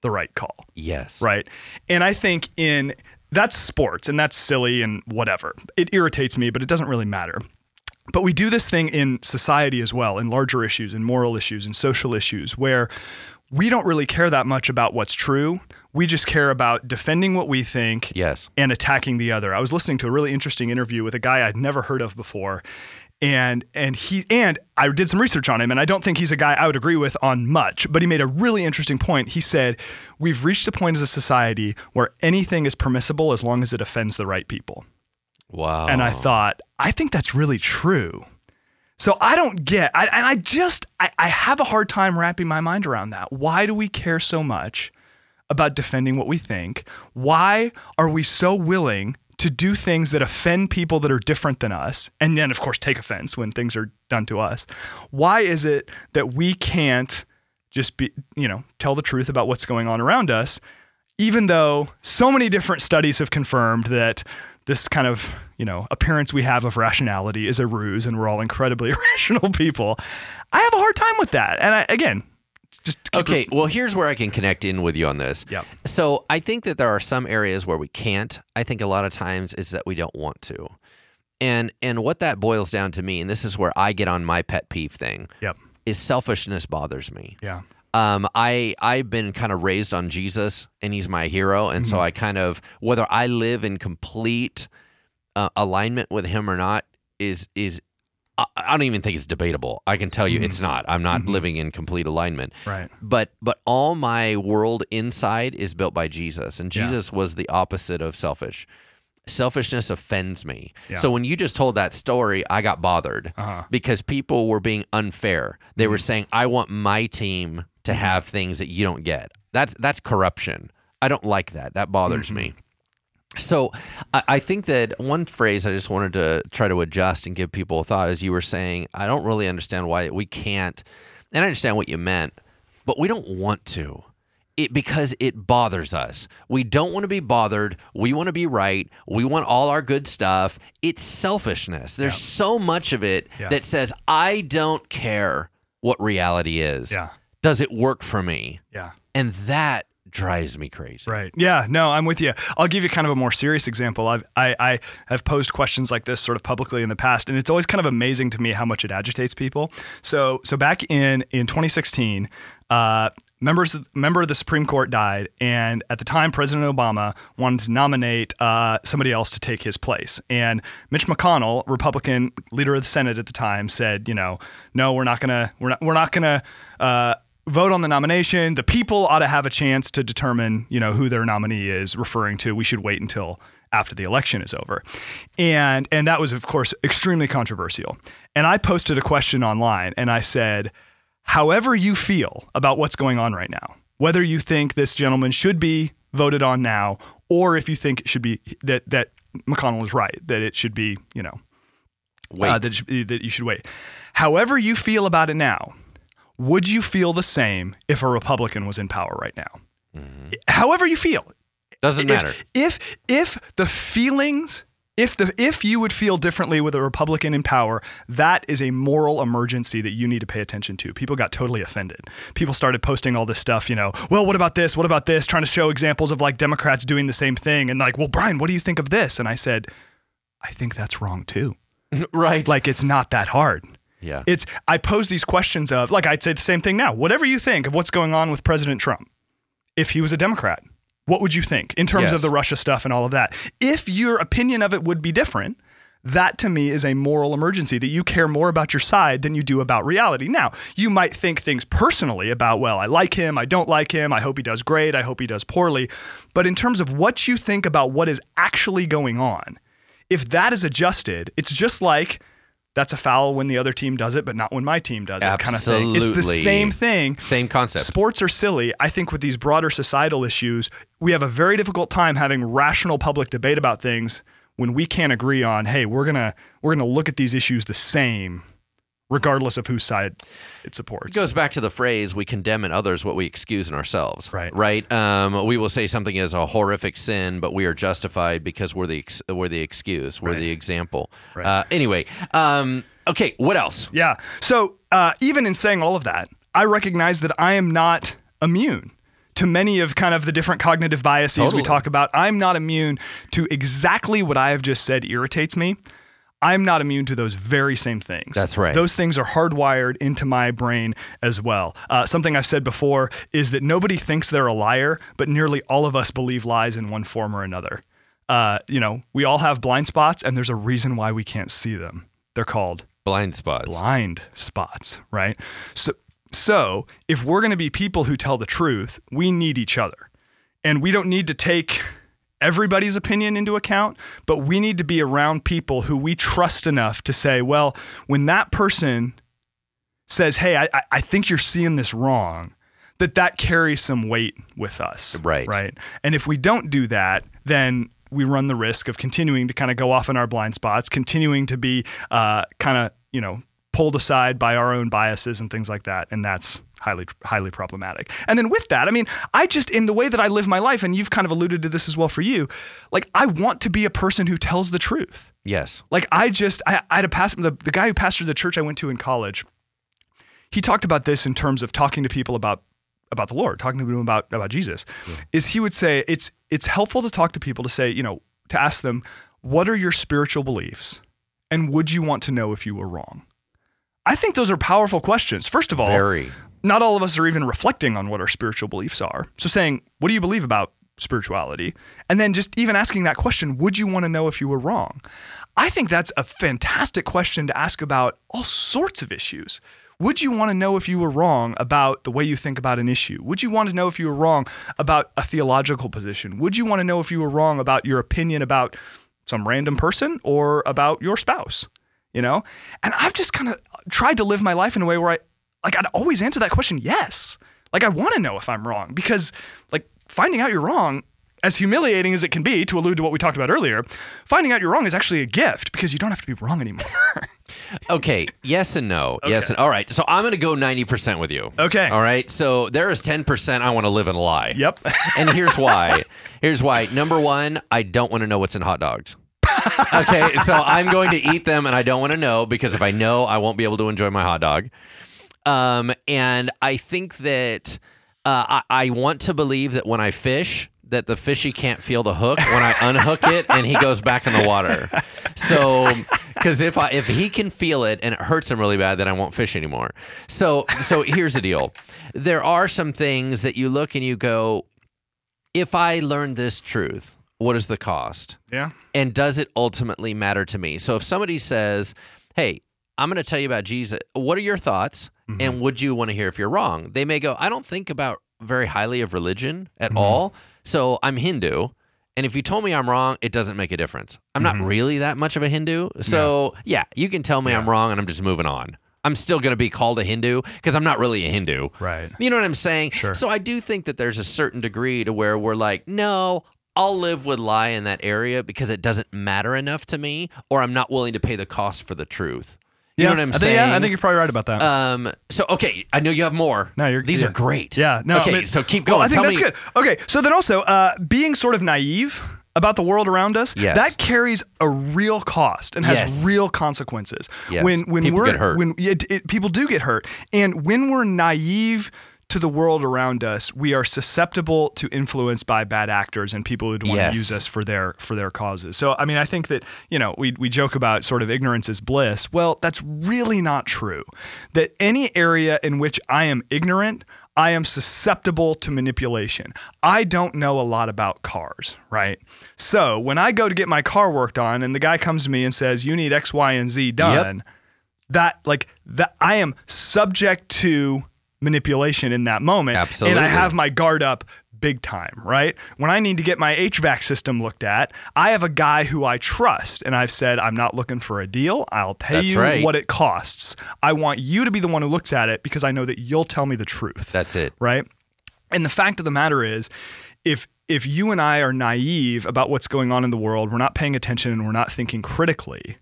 the right call. Yes. Right. And I think in that's sports and that's silly and whatever. It irritates me, but it doesn't really matter. But we do this thing in society as well, in larger issues, in moral issues, in social issues, where we don't really care that much about what's true. We just care about defending what we think Yes. and attacking the other. I was listening to a really interesting interview with a guy I'd never heard of before. And and he and I did some research on him and I don't think he's a guy I would agree with on much, but he made a really interesting point. He said, "We've reached a point as a society where anything is permissible as long as it offends the right people." Wow. And I thought, I think that's really true. So I don't get, I, and I just, I, I have a hard time wrapping my mind around that. Why do we care so much about defending what we think? Why are we so willing to do things that offend people that are different than us? And then, of course, take offense when things are done to us. Why is it that we can't just be, you know, tell the truth about what's going on around us? even though so many different studies have confirmed that this kind of you know appearance we have of rationality is a ruse and we're all incredibly irrational people i have a hard time with that and I, again just Okay, well, here's where I can connect in with you on this. Yep. So I think that there are some areas where we can't. I think a lot of times is that we don't want to. And and what that boils down to me, and this is where I get on my pet peeve thing, yep is selfishness bothers me. yeah Um, I I've been kind of raised on Jesus, and He's my hero, and so I kind of whether I live in complete uh, alignment with Him or not is is I, I don't even think it's debatable. I can tell you it's not. I'm not living in complete alignment right but but all my world inside is built by Jesus and Yeah. Jesus was the opposite of selfish. Selfishness offends me. Yeah. So when you just told that story, I got bothered Uh-huh. because people were being unfair. They Mm-hmm. were saying, "I want my team to have things that you don't get." That's that's corruption. I don't like that. That bothers me. So I, I think that one phrase I just wanted to try to adjust and give people a thought is you were saying, I don't really understand why we can't, and I understand what you meant, but we don't want to. It, because it bothers us. We don't want to be bothered. We want to be right. We want all our good stuff. It's selfishness. There's so much of it Yeah. that says, I don't care what reality is. Yeah. Does it work for me? yeah And that drives me crazy. Right. Yeah. No, I'm with you. I'll give you kind of a more serious example. I've, I, I have posed questions like this sort of publicly in the past, and it's always kind of amazing to me how much it agitates people. So, so back in in 2016, uh, members member of the Supreme Court died, and at the time, President Obama wanted to nominate uh, somebody else to take his place. And Mitch McConnell, Republican leader of the Senate at the time, said, you know, no, we're not gonna, we're not, we're not gonna. Uh, vote on the nomination. The people ought to have a chance to determine, you know, who their nominee is referring to. We should wait until after the election is over. And and that was of course extremely controversial. And I posted a question online and I said, however you feel about what's going on right now, whether you think this gentleman should be voted on now or if you think it should be that that McConnell is right, that it should be, you know, Wait. uh, that, it should be- that you should wait. However you feel about it now, would you feel the same if a Republican was in power right now? Mm-hmm. However you feel, Doesn't if, matter. If if the feelings, if the if you would feel differently with a Republican in power, that is a moral emergency that you need to pay attention to. People got totally offended. People started posting all this stuff, you know, well, what about this? What about this? Trying to show examples of like Democrats doing the same thing and like, well, Brian, what do you think of this? And I said, I think that's wrong too. right. Like it's not that hard. Yeah. It's I pose these questions of like I'd say the same thing now. Whatever you think of what's going on with President Trump, if he was a Democrat, what would you think in terms Yes. of the Russia stuff and all of that? If your opinion of it would be different, that to me is a moral emergency that you care more about your side than you do about reality. Now, you might think things personally about, well, I like him, I don't like him, I hope he does great, I hope he does poorly. But in terms of what you think about what is actually going on, if that is adjusted, it's just like that's a foul when the other team does it, but not when my team does it, kind of thing. It's the same thing. Same concept. Sports are silly. I think with these broader societal issues, we have a very difficult time having rational public debate about things when we can't agree on, hey, we're gonna we're gonna look at these issues the same, regardless of whose side it supports. It goes back to the phrase we condemn in others what we excuse in ourselves. Right. Right. Um, we will say something is a horrific sin, but we are justified because we're the ex- we're the excuse, we're Right. the example. Right. Uh, anyway. Um, okay. What else? Yeah. So uh, even in saying all of that, I recognize that I am not immune to many of kind of the different cognitive biases Totally. we talk about. I'm not immune to exactly what I have just said irritates me. I'm not immune to those very same things. That's right. Those things are hardwired into my brain as well. Uh, something I've said before is that nobody thinks they're a liar, but nearly all of us believe lies in one form or another. Uh, you know, we all have blind spots, and there's a reason why we can't see them. They're called Blind spots. blind spots, right? So, so if we're going to be people who tell the truth, we need each other. And we don't need to take everybody's opinion into account, but we need to be around people who we trust enough to say, well, when that person says, hey, I, I- think you're seeing this wrong, that that carries some weight with us. Right. Right. And if we don't do that, then we run the risk of continuing to kind of go off in our blind spots, continuing to be uh, kind of, you know, pulled aside by our own biases and things like that. And that's highly, highly problematic. And then with that, I mean, I just, in the way that I live my life, and you've kind of alluded to this as well for you, like I want to be a person who tells the truth. Yes. Like I just, I, I had a pastor, the, the guy who pastored the church I went to in college, he talked about this in terms of talking to people about about the Lord, talking to them about about Jesus. Is he would say it's it's helpful to talk to people to say, you know, to ask them, what are your spiritual beliefs, and would you want to know if you were wrong? I think those are powerful questions. First of all, Very. Not all of us are even reflecting on what our spiritual beliefs are. So saying, what do you believe about spirituality? And then just even asking that question, would you want to know if you were wrong? I think that's a fantastic question to ask about all sorts of issues. Would you want to know if you were wrong about the way you think about an issue? Would you want to know if you were wrong about a theological position? Would you want to know if you were wrong about your opinion about some random person or about your spouse? You know? And I've just kind of tried to live my life in a way where I like I'd always answer that question yes. Like I want to know if I'm wrong because like finding out you're wrong as humiliating as it can be to allude to what we talked about earlier, finding out you're wrong is actually a gift because you don't have to be wrong anymore. Okay. Yes and no. Yes and all right. So I'm going to go 90% with you. Okay. All right. So there is 10% I want to live in a lie. yep. And here's why. Here's why. Number one, I don't want to know what's in hot dogs. okay, so I'm going to eat them and I don't want to know because if I know, I won't be able to enjoy my hot dog. Um, and I think that uh, I, I want to believe that when I fish, that the fishy can't feel the hook when I unhook it and he goes back in the water. So, because if I if he can feel it and it hurts him really bad, then I won't fish anymore. So, so here's the deal: there are some things that you look and you go, if I learn this truth, what is the cost? yeah. And does it ultimately matter to me? So if somebody says, "Hey, I'm going to tell you about Jesus. What are your thoughts? And mm-hmm. would you want to hear if you're wrong?" They may go, "I don't think about very highly of religion at mm-hmm. all. So I'm Hindu." And if you told me I'm wrong, it doesn't make a difference. I'm not mm-hmm. really that much of a Hindu. So, yeah, you can tell me I'm wrong and I'm just moving on. I'm still going to be called a Hindu because I'm not really a Hindu. Right. You know what I'm saying? Sure. So I do think that there's a certain degree to where we're like, no, I'll live with lie in that area because it doesn't matter enough to me, or I'm not willing to pay the cost for the truth. You know what I'm I think, saying? Yeah, I think you're probably right about that. Um. So okay, I know you have more. No, you're- These yeah. are great. Yeah. No. Okay. I mean- so keep well, going. I think Tell that's me. good. Okay. So then also, uh, being sort of naive about the world around us, Yes. that carries a real cost and has Yes. real consequences. Yes. When when People we're get hurt. when it, it, people do get hurt, and when we're naive to the world around us, we are susceptible to influence by bad actors and people who want Yes. to use us for their for their causes. So I mean, I think that you know we we joke about sort of ignorance is bliss. Well, that's really not true. That any area in which I am ignorant, I am susceptible to manipulation. I don't know a lot about cars, right? So when I go to get my car worked on, and the guy comes to me and says, "You need X, Y, and Z done," that like that I am subject to manipulation in that moment. And I have my guard up big time, right? When I need to get my HVAC system looked at, I have a guy who I trust and I've said I'm not looking for a deal. I'll pay That's you right. what it costs. I want you to be the one who looks at it because I know that you'll tell me the truth That's it. right? And the fact of the matter is, if if you and I are naive about what's going on in the world, we're not paying attention and we're not thinking critically.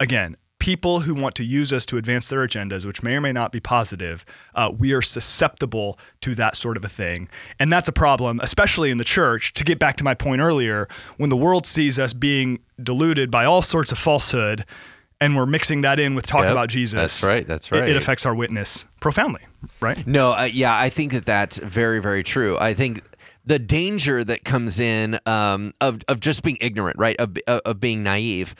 Again, people who want to use us to advance their agendas, which may or may not be positive, uh, we are susceptible to that sort of a thing, and that's a problem, especially in the church. To get back to my point earlier, when the world sees us being deluded by all sorts of falsehood, and we're mixing that in with talk Yep, about Jesus, that's right, that's it- right. It affects our witness profoundly. right? No, uh, yeah, I think that that's very, very true. I think the danger that comes in um, of of just being ignorant, right, of, of, of being naive.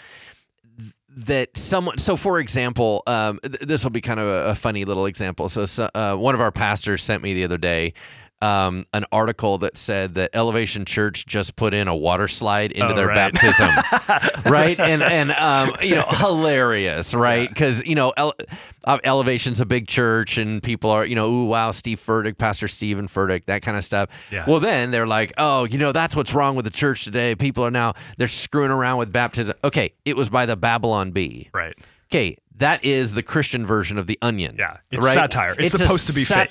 That someone, so for example, um, th- this will be kind of a, a funny little example. So, so uh, one of our pastors sent me the other day um, an article that said that Elevation Church just put in a water slide into Oh, their right. baptism, right? And and um, you know, hilarious, right? Because you know, Ele- uh, Elevation's a big church, and people are you know, ooh wow, Steve Furtick, Pastor Stephen Furtick, that kind of stuff. Yeah. Well, then they're like, oh, you know, that's what's wrong with the church today. People are now they're screwing around with baptism. Okay, it was by the Babylon Bee. Right. Okay, that is the Christian version of the Onion. Yeah, it's right? satire. It's a supposed to be fake.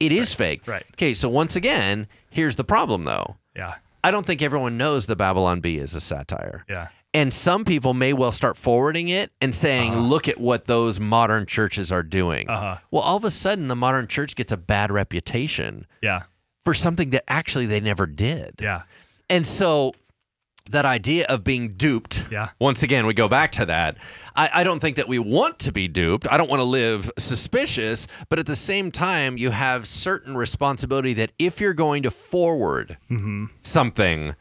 It is fake. right. Okay, so once again, here's the problem though. Yeah. I don't think everyone knows the Babylon Bee is a satire. Yeah. And some people may well start forwarding it and saying, look at what those modern churches are doing. Uh-huh. Well, all of a sudden, the modern church gets a bad reputation Yeah. for something that actually they never did. Yeah. And so that idea of being duped, Yeah. once again, we go back to that. I, I don't think that we want to be duped. I don't want to live suspicious, but at the same time, you have certain responsibility that if you're going to forward Mm-hmm. something,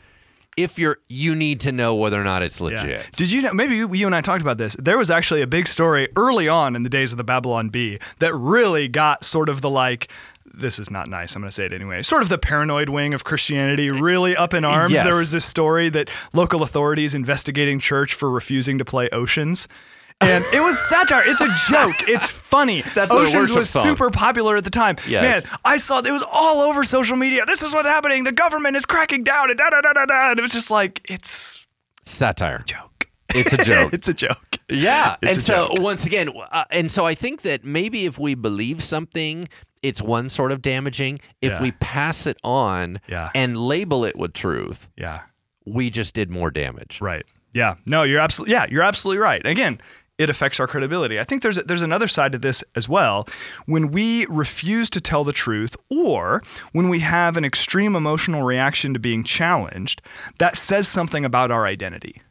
if you're, you need to know whether or not it's Yeah. legit. Did you know? Maybe you, you and I talked about this. There was actually a big story early on in the days of the Babylon Bee that really got sort of the like. This is not nice. I'm going to say it anyway. Sort of the paranoid wing of Christianity really up in arms. Yes. There was this story that local authorities investigating church for refusing to play Oceans. And it was satire. It's a joke. It's funny. That's Oceans was song. super popular at the time. Yes. Man, I saw it was all over social media. This is what's happening. The government is cracking down and da da da da da. And it was just like it's Satire. joke. It's a joke. it's a joke. Yeah, It's and so joke. once again, uh, and so I think that maybe if we believe something, it's one sort of damaging. If Yeah. we pass it on Yeah. and label it with truth, Yeah. we just did more damage. Right. Yeah. No, you're absolutely yeah, you're absolutely right. Again, it affects our credibility. I think there's a, there's another side to this as well. When we refuse to tell the truth or when we have an extreme emotional reaction to being challenged, that says something about our identity.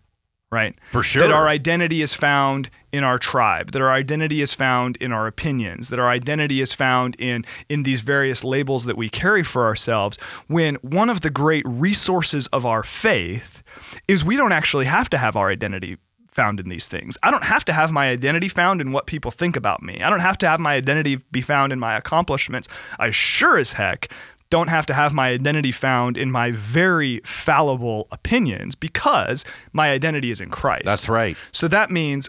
Right? For sure. That our identity is found in our tribe, that our identity is found in our opinions, that our identity is found in in these various labels that we carry for ourselves when one of the great resources of our faith is we don't actually have to have our identity found in these things. I don't have to have my identity found in what people think about me. I don't have to have my identity be found in my accomplishments. I sure as heck don't have to have my identity found in my very fallible opinions because my identity is in Christ. That's right. So that means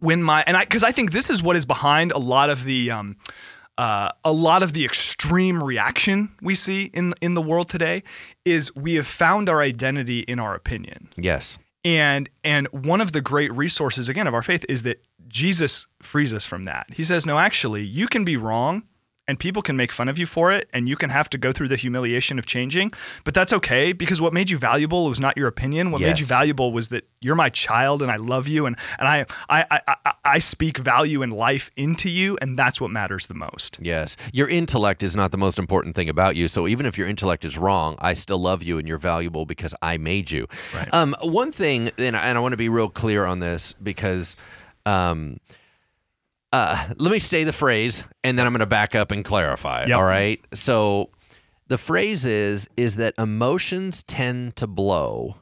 when my and I because I think this is what is behind a lot of the um, uh, a lot of the extreme reaction we see in in the world today is we have found our identity in our opinion Yes. and and one of the great resources again of our faith is that Jesus frees us from that. He says, "No, actually, you can be wrong and people can make fun of you for it and you can have to go through the humiliation of changing, but that's okay because what made you valuable was not your opinion. What made you valuable was that you're my child and I love you and and I I I, I, I speak value and life into you and that's what matters the most." Yes. Your intellect is not the most important thing about you. So even if your intellect is wrong, I still love you and you're valuable because I made you. Right. Um, one thing, and I, and I want to be real clear on this because. Um, uh, let me say the phrase and then I'm going to back up and clarify. Yep. All right. So the phrase is is that emotions tend to blow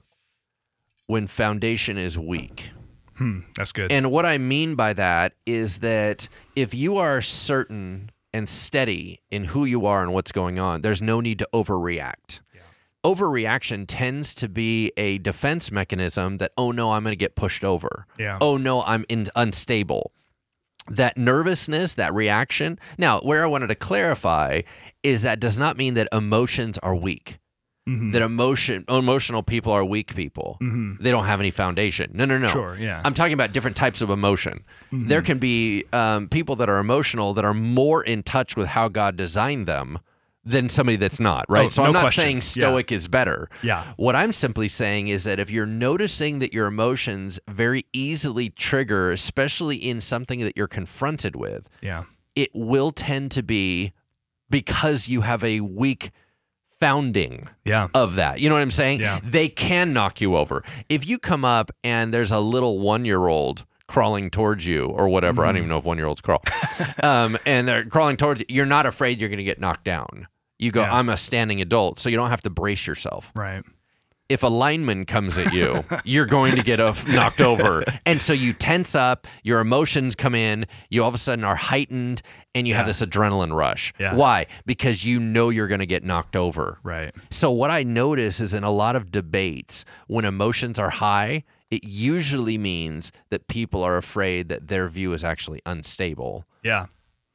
when foundation is weak. Hmm, That's good. And what I mean by that is that if you are certain and steady in who you are and what's going on, there's no need to overreact. Overreaction tends to be a defense mechanism that, oh no, I'm going to get pushed over. Yeah. Oh no, I'm in, unstable. That nervousness, that reaction. Now, where I wanted to clarify is that does not mean that emotions are weak. Mm-hmm. That emotion, emotional people are weak people. Mm-hmm. They don't have any foundation. No, no, no. Sure, yeah. I'm talking about different types of emotion. Mm-hmm. There can be um, people that are emotional that are more in touch with how God designed them than somebody that's not, right? Oh, so no I'm not question. saying Yeah. stoic is better. Yeah. What I'm simply saying is that if you're noticing that your emotions very easily trigger, especially in something that you're confronted with, yeah. it will tend to be because you have a weak founding Yeah. of that. You know what I'm saying? Yeah. They can knock you over. If you come up and there's a little one year old crawling towards you or whatever. I don't even know if one year olds crawl. um, and they're crawling towards you. You're not afraid you're going to get knocked down. You go, Yeah. I'm a standing adult, so you don't have to brace yourself. Right. If a lineman comes at you, you're going to get a, knocked over. And so you tense up, your emotions come in, you all of a sudden are heightened, and you have this adrenaline rush. Yeah. Why? Because you know you're going to get knocked over. Right. So what I notice is in a lot of debates, when emotions are high, it usually means that people are afraid that their view is actually unstable. Yeah.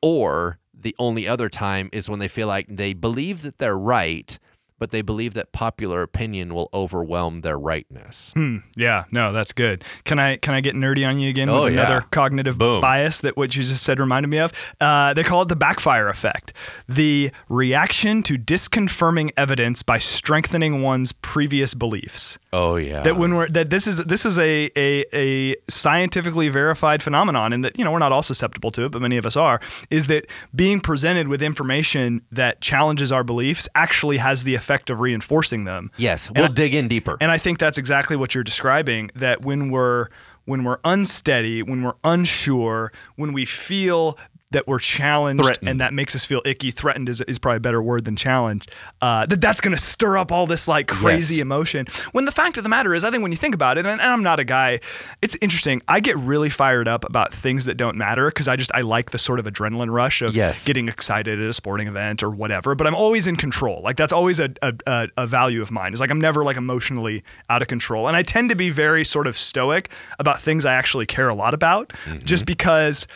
Or the only other time is when they feel like they believe that they're right, but they believe that popular opinion will overwhelm their rightness. Hmm. Yeah. No, that's good. Can I can I get nerdy on you again Oh, with yeah. another cognitive Boom. bias that what you just said reminded me of? Uh, they call it the backfire effect. The reaction to disconfirming evidence by strengthening one's previous beliefs. Oh yeah. that when we're that this is this is a, a a scientifically verified phenomenon and that you know we're not all susceptible to it but many of us are is that being presented with information that challenges our beliefs actually has the effect of reinforcing them yes, we'll and- dig in deeper. and I think that's exactly what you're describing that when we're when we're unsteady, when we're unsure, when we feel that we're challenged Threatened. and that makes us feel icky, threatened is, is probably a better word than challenged, uh, that that's going to stir up all this like crazy Yes. emotion. When the fact of the matter is, I think when you think about it, and, and I'm not a guy, it's interesting. I get really fired up about things that don't matter because I just, I like the sort of adrenaline rush of Yes. getting excited at a sporting event or whatever, but I'm always in control. Like that's always a, a, a, a value of mine. Is like I'm never like emotionally out of control. And I tend to be very sort of stoic about things I actually care a lot about just because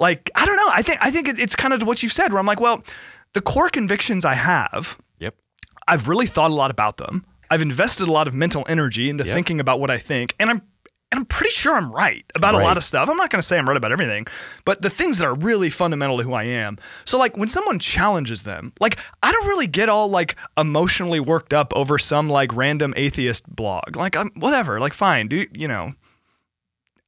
like I don't know. I think I think it, it's kind of what you said where I'm like, well, the core convictions I have, yep. I've really thought a lot about them. I've invested a lot of mental energy into Yep. thinking about what I think, and I'm and I'm pretty sure I'm right about a lot of stuff. I'm not going to say I'm right about everything, but the things that are really fundamental to who I am. So like when someone challenges them, like I don't really get all like emotionally worked up over some like random atheist blog. Like I'm whatever, like fine, do you know,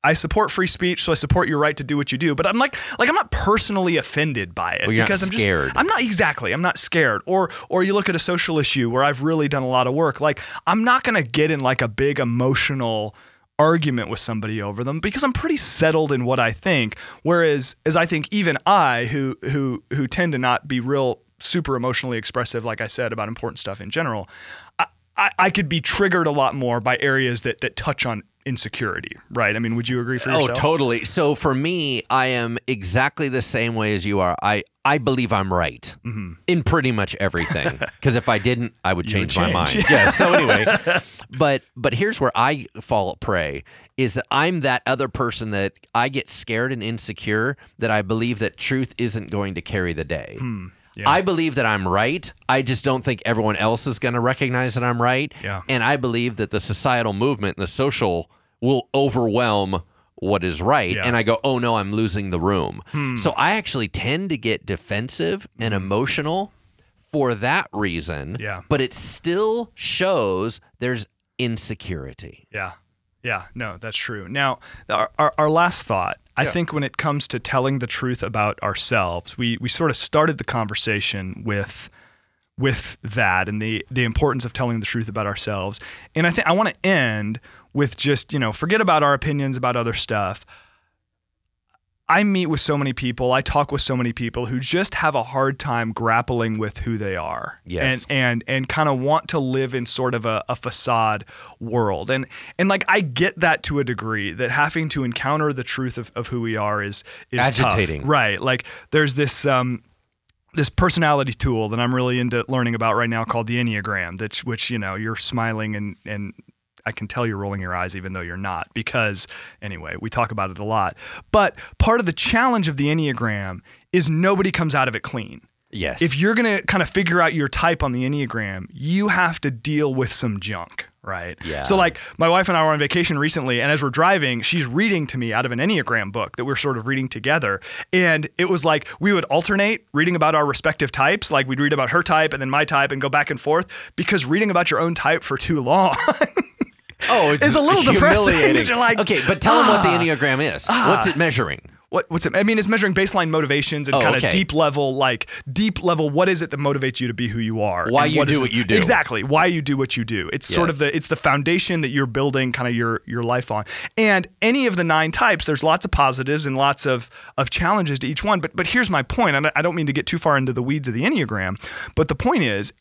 I support free speech, so I support your right to do what you do. But I'm like, like I'm not personally offended by it Well, because I'm scared. just, I'm not exactly, I'm not scared. Or, or you look at a social issue where I've really done a lot of work. Like I'm not gonna get in like a big emotional argument with somebody over them because I'm pretty settled in what I think. Whereas, as I think even I, who who who tend to not be real super emotionally expressive, like I said about important stuff in general, I, I, I could be triggered a lot more by areas that that touch on insecurity, right? I mean, would you agree for yourself? Oh, totally. So for me, I am exactly the same way as you are. I I believe I'm right in pretty much everything. Because if I didn't, I would Mm-hmm. would change, my mind. yeah. So anyway, but but here's where I fall prey is that I'm that other person that I get scared and insecure that I believe that truth isn't going to carry the day. Hmm. Yeah. I believe that I'm right. I just don't think everyone else is going to recognize that I'm right. Yeah. And I believe that the societal movement and the social will overwhelm what is right. Yeah. And I go, oh no, I'm losing the room. Hmm. So I actually tend to get defensive and emotional for that reason. Yeah. But it still shows there's insecurity. Yeah. Yeah. No, that's true. Now, our, our, our last thought, I Yeah. think when it comes to telling the truth about ourselves, we, we sort of started the conversation with with that and the the importance of telling the truth about ourselves. And I think I want to end with just, you know, forget about our opinions about other stuff. I meet with so many people, I talk with so many people who just have a hard time grappling with who they are. Yes. And and and kind of want to live in sort of a, a facade world. And and like I get that to a degree that having to encounter the truth of, of who we are is is tough. Agitating. Right. Like there's this um this personality tool that I'm really into learning about right now called the Enneagram, that's which, you know, you're smiling and and I can tell you're rolling your eyes even though you're not because anyway, we talk about it a lot. But part of the challenge of the Enneagram is nobody comes out of it clean. Yes. If you're going to kind of figure out your type on the Enneagram, you have to deal with some junk, right? Yeah. So, like, my wife and I were on vacation recently, and as we're driving, she's reading to me out of an Enneagram book that we're sort of reading together. And it was like we would alternate reading about our respective types. Like, we'd read about her type and then my type and go back and forth because reading about your own type for too long. oh, it's, it's a little depressing. humiliating. You're like, okay, but tell them what the ah, Enneagram is. What's it measuring? What, what's it? I mean, it's measuring baseline motivations and Oh, kind of okay. deep level, like deep level. What is it that motivates you to be who you are? Why and you what do what you do. Exactly. Why you do what you do. It's sort of the it's the foundation that you're building kind of your your life on. And any of the nine types, there's lots of positives and lots of of challenges to each one. But but here's my point. I don't mean to get too far into the weeds of the enneagram, but the point is.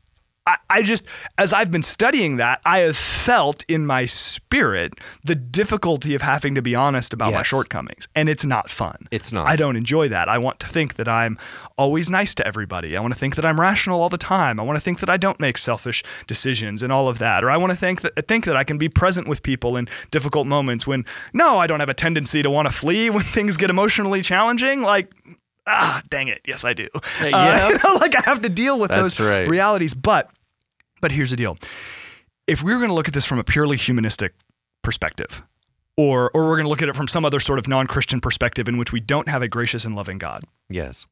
I, I just, as I've been studying that, I have felt in my spirit the difficulty of having to be honest about my shortcomings. And it's not fun. It's not. I don't enjoy that. I want to think that I'm always nice to everybody. I want to think that I'm rational all the time. I want to think that I don't make selfish decisions and all of that. Or I want to think that think that I can be present with people in difficult moments when no, I don't have a tendency to want to flee when things get emotionally challenging. Like ah, dang it. Yes, I do. Uh, yeah. you know, like I have to deal with That's those right. realities. But but here's the deal. If we were going to look at this from a purely humanistic perspective, or or we're going to look at it from some other sort of non-Christian perspective in which we don't have a gracious and loving God, Yes.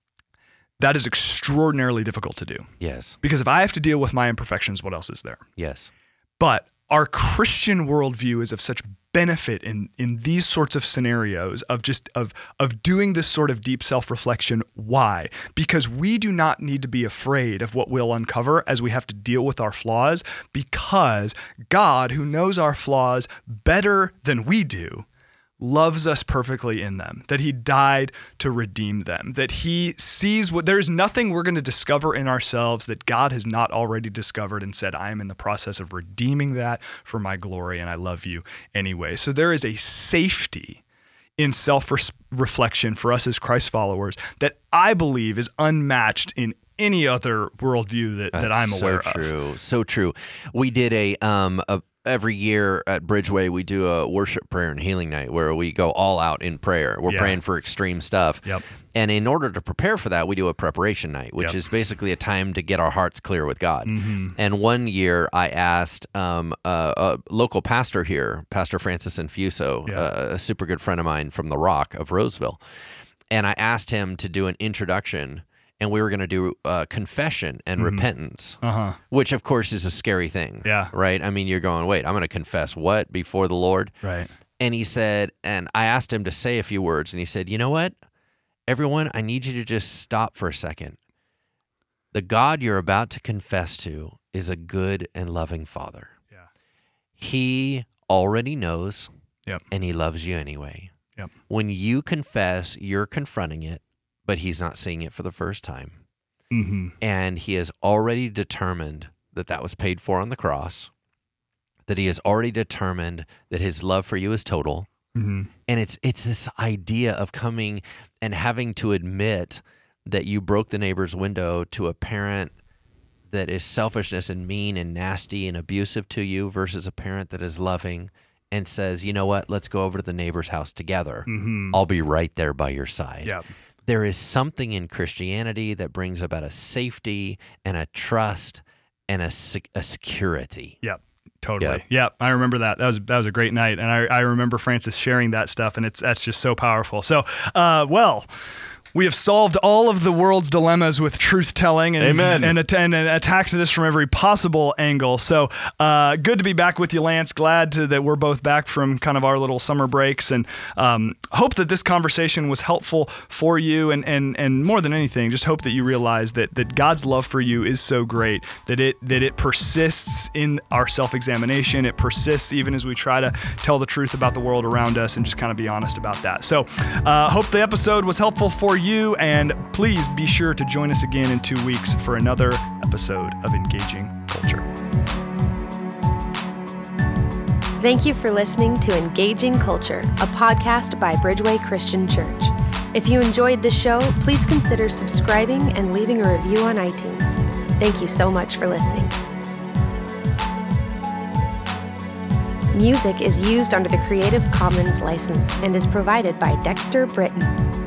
that is extraordinarily difficult to do. Yes. Because if I have to deal with my imperfections, what else is there? Yes. But our Christian worldview is of such benefit in in these sorts of scenarios of just of of doing this sort of deep self-reflection. Why? Because we do not need to be afraid of what we'll uncover as we have to deal with our flaws, because God, who knows our flaws better than we do, loves us perfectly in them, that he died to redeem them, that he sees what there is nothing we're going to discover in ourselves that God has not already discovered and said, I am in the process of redeeming that for my glory and I love you anyway. So there is a safety in self reflection for us as Christ followers that I believe is unmatched in any other worldview that, that I'm aware so of. true. So true. We did a um a, every year at Bridgeway we do a worship prayer and healing night where we go all out in prayer. We're Yeah. praying for extreme stuff. Yep. And in order to prepare for that, we do a preparation night, which Yep. is basically a time to get our hearts clear with God. Mm-hmm. And one year I asked um, a, a local pastor here, Pastor Francis Anfuso, Yeah. a, a super good friend of mine from the Rock of Roseville, and I asked him to do an introduction. And we were going to do uh, confession and repentance Uh-huh. which of course is a scary thing. Yeah. Right? I mean, you're going, wait, I'm going to confess what before the Lord? Right. And he said, and I asked him to say a few words, and he said, you know what? Everyone, I need you to just stop for a second. The God you're about to confess to is a good and loving Father. Yeah. He already knows, Yep. and he loves you anyway. Yep. When you confess, you're confronting it, but he's not seeing it for the first time Mm-hmm. and he has already determined that that was paid for on the cross that he has already determined that his love for you is total Mm-hmm. and it's it's this idea of coming and having to admit that you broke the neighbor's window to a parent that is selfishness and mean and nasty and abusive to you versus a parent that is loving and says, "You know what? Let's go over to the neighbor's house together. Mm-hmm. I'll be right there by your side." Yeah. There is something in Christianity that brings about a safety and a trust and a, a security. Yep. Totally. Yep. I remember that. That was that was a great night, and I, I remember Francis sharing that stuff, and it's that's just so powerful. So, uh, well. We have solved all of the world's dilemmas with truth telling and, Amen. and, att- and attacked this from every possible angle. So, uh, good to be back with you, Lance. Glad to, that we're both back from kind of our little summer breaks and um, hope that this conversation was helpful for you. And, and, and more than anything, just hope that you realize that, that God's love for you is so great that it, that it persists in our self examination. It persists even as we try to tell the truth about the world around us and just kind of be honest about that. So, uh, hope the episode was helpful for you. And please be sure to join us again in two weeks for another episode of Engaging Culture. Thank you for listening to Engaging Culture, a podcast by Bridgeway Christian Church. If you enjoyed this show, please consider subscribing and leaving a review on iTunes. Thank you so much for listening. Music is used under the Creative Commons license and is provided by Dexter Britain.